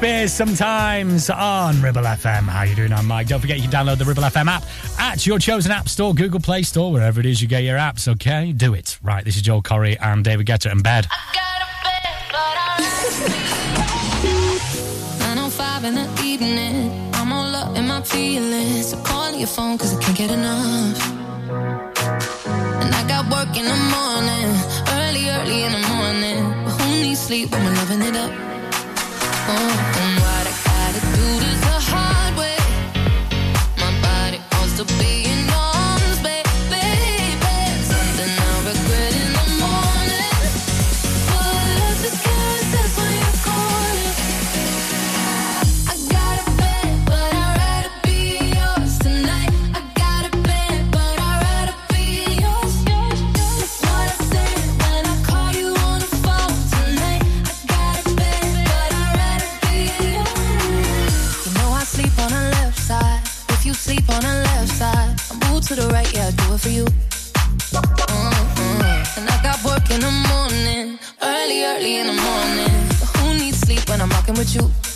Spears sometimes on Ribble FM. How you doing, I'm Mike? Don't forget you can download the Ribble FM app at your chosen app store, Google Play Store, wherever it is you get your apps, okay? Do it. Right, this is Joel Corry and David Guetta in bed. Oh five in the evening. I'm all up in my feelings. So your phone cause I can't get enough. And I got work in the morning, early, early in the morning. But who needs sleep when we're loving it up? Oh. with you.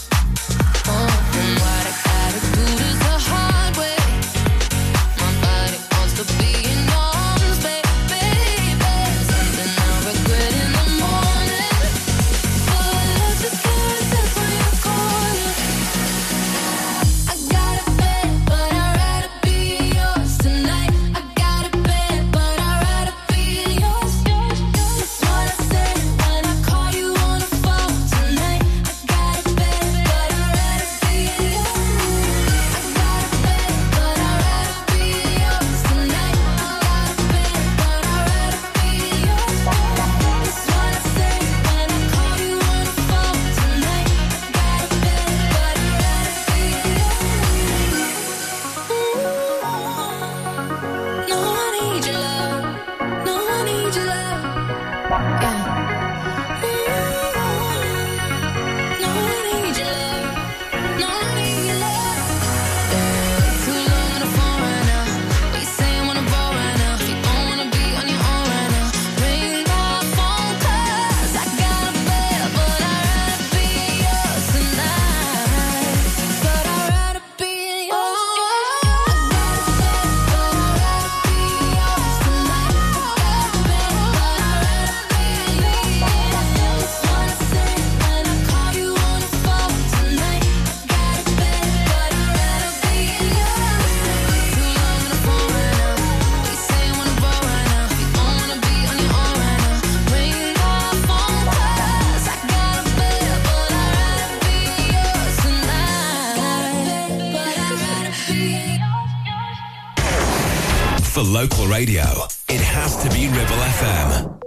for local radio, it has to be Ribble FM.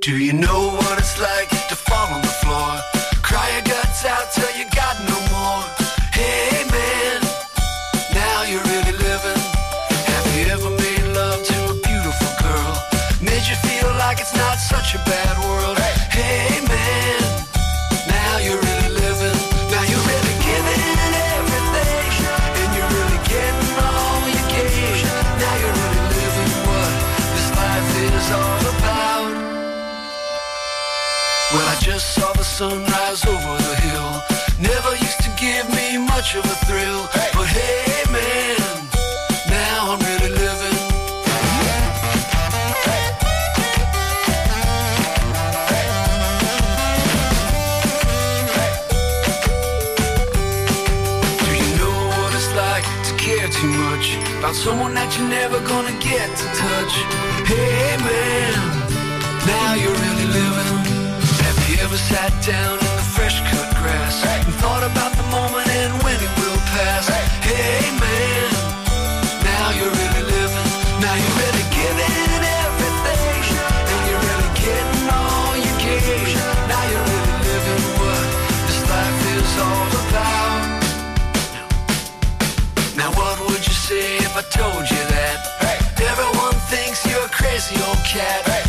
Do you know what it's like to fall on the floor? Cry your guts out till you got no sunrise over the hill. Never used to give me much of a thrill, hey. but hey man, now I'm really living. Do you know what it's like to care too much about someone that you're never gonna get to touch? Hey man, now you're really living ever sat down in the fresh cut grass hey. and thought about the moment and when it will pass? Hey, hey man, now you're really living, now you're really giving everything, and you're really getting all you gave. Now you're really living what this life is all about. Now, what would you say if I told you that? Hey. Everyone thinks you're a crazy old cat.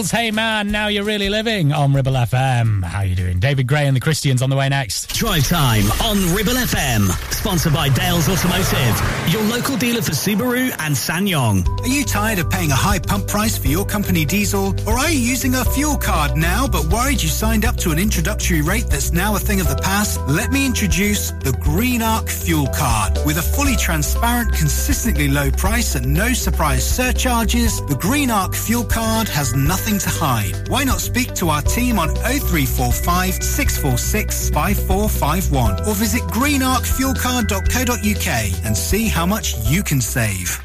Heels, hey man, now you're really living on Ribble FM. How you doing? David Gray and the Christians on the way next. Drive time on Ribble FM. Sponsored by Dales Automotive, your local dealer for Subaru and SsangYong. Are you tired of paying a high pump price for your company diesel? Or are you using a fuel card now but worried you signed up to an introductory rate that's now a thing of the past? Let me introduce the Green Arc Fuel Card. With a fully transparent, consistently low price and no surprise surcharges, the Green Arc Fuel Card has nothing to hide. Why not speak to our team on 0345 646 5451 or visit greenarcfuelcard.co.uk and see how much you can save.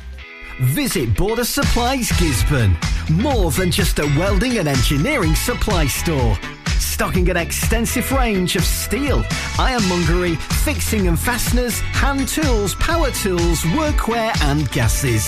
Visit Border Supplies Gisburn. More than just a welding and engineering supply store. Stocking an extensive range of steel, ironmongery, fixing and fasteners, hand tools, power tools, workwear and gases.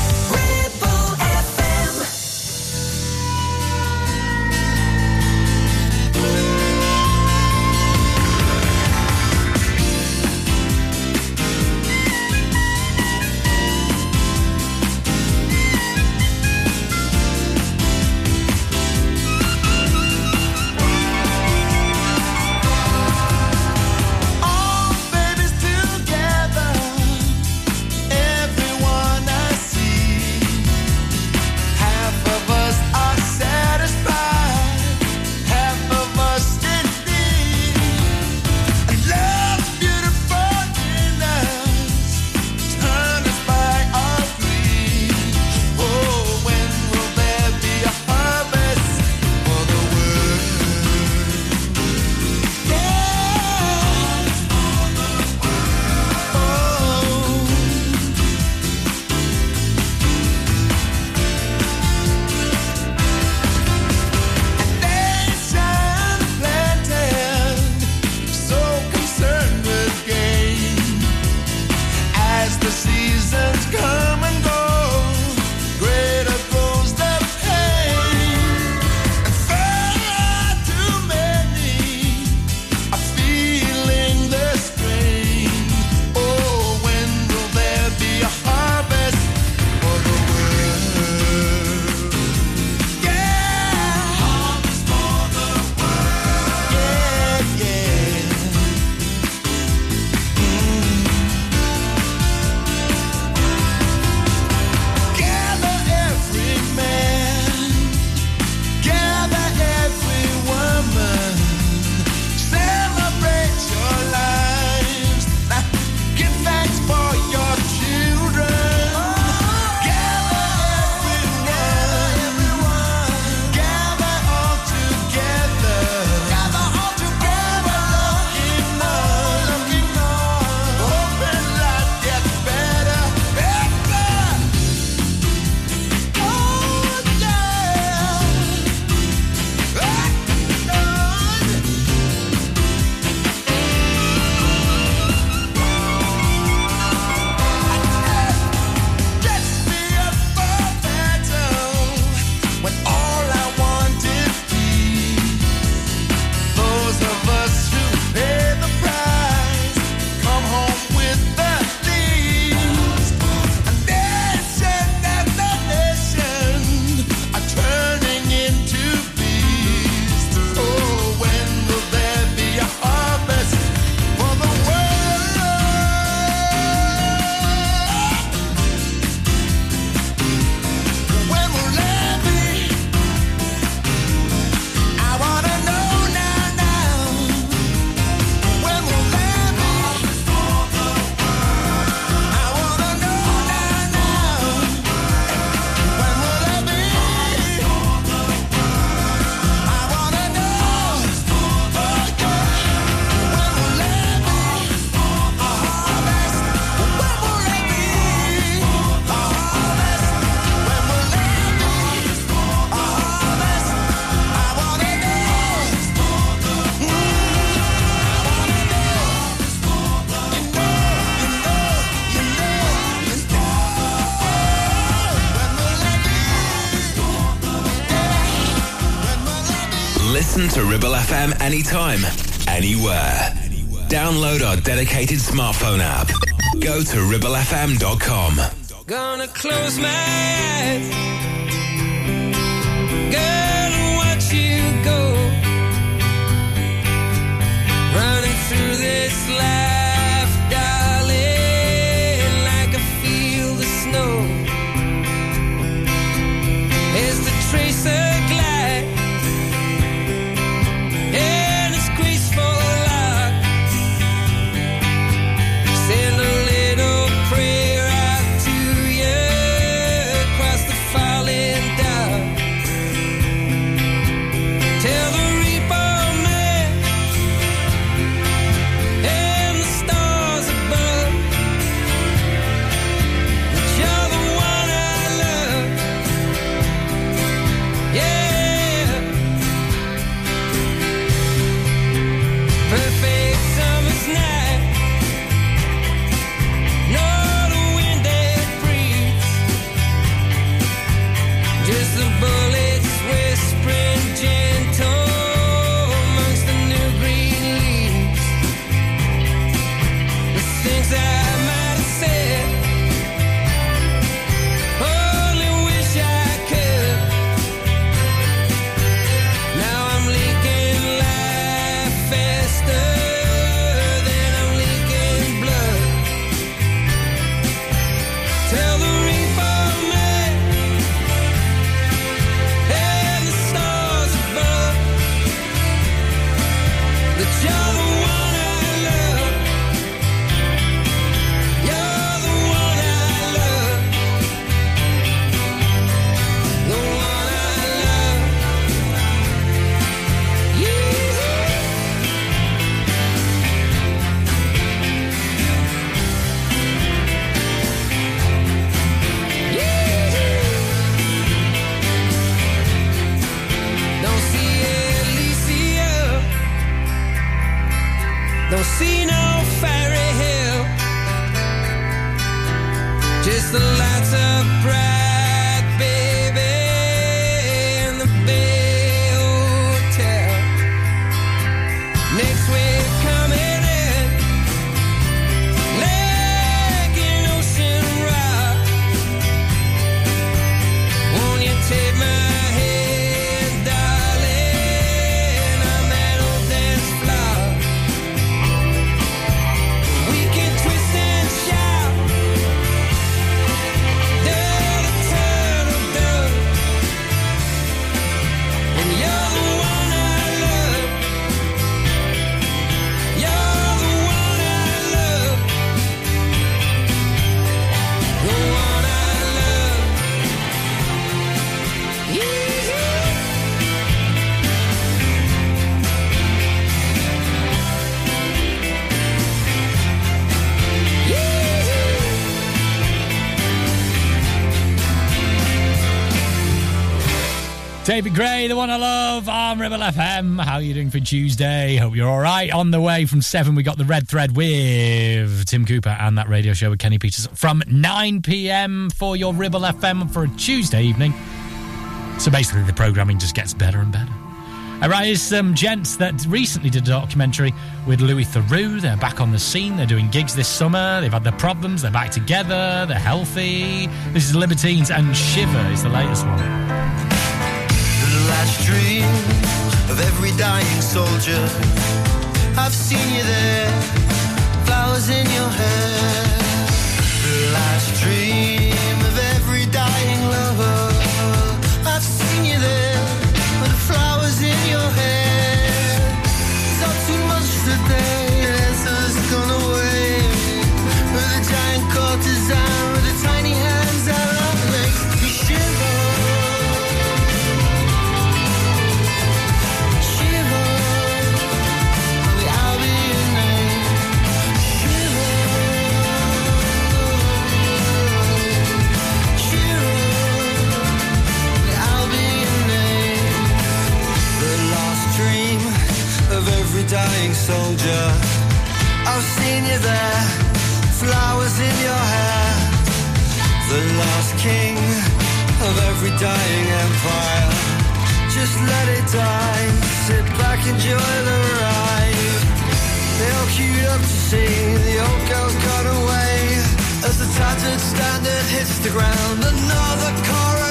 Anytime, anywhere. Download our dedicated smartphone app. Go to ribblefm.com. Gonna close my FM. How are you doing for Tuesday? Hope you're all right. On the way from 7, we got the Red Thread with Tim Cooper and that radio show with Kenny Peters from 9 pm for your Ribble FM for a Tuesday evening. So basically, the programming just gets better and better. All right, here's some um, gents that recently did a documentary with Louis Theroux. They're back on the scene. They're doing gigs this summer. They've had their problems. They're back together. They're healthy. This is Libertines and Shiver is the latest one. Last dream of every dying soldier. I've seen you there, flowers in your hair. picture. I've seen you there, flowers in your hair. The last king of every dying empire. Just let it die, sit back, enjoy the ride. They all queued up to see the old girl got away. As the tattered standard hits the ground, another chorus.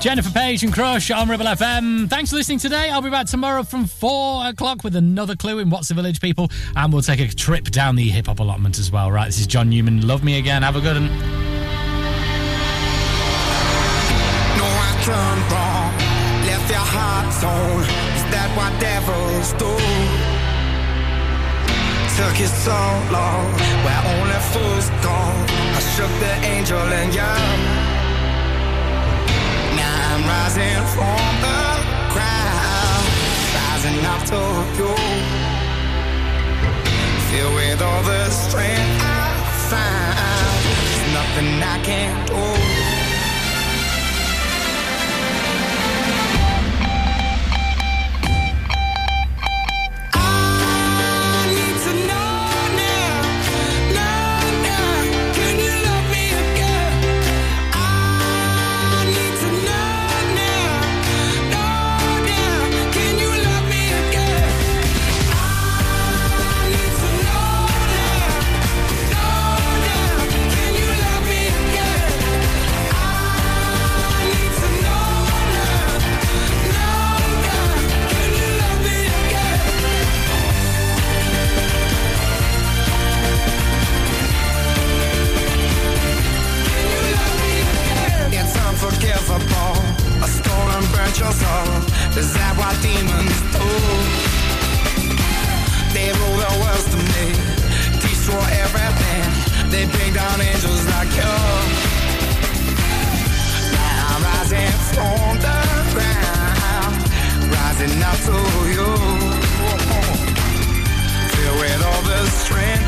Jennifer Page and Crush on Ribble FM. Thanks for listening today. I'll be back tomorrow from four o'clock with another clue in What's the Village, people, and we'll take a trip down the hip hop allotment as well. Right, this is John Newman. Love me again. Have a good one. No, I turned wrong. Left your heart. Is that what devils do? Took so long. Where only fools. I shook the angel and you. Rising from the crowd, rising up to you. Filled with all the strength I find, there's nothing I can't do. Your soul. Is that what demons do? They rule the world to me. Destroy everything. They bring down angels like you. Now I'm rising from the ground. Rising up to you. Filled with all the strength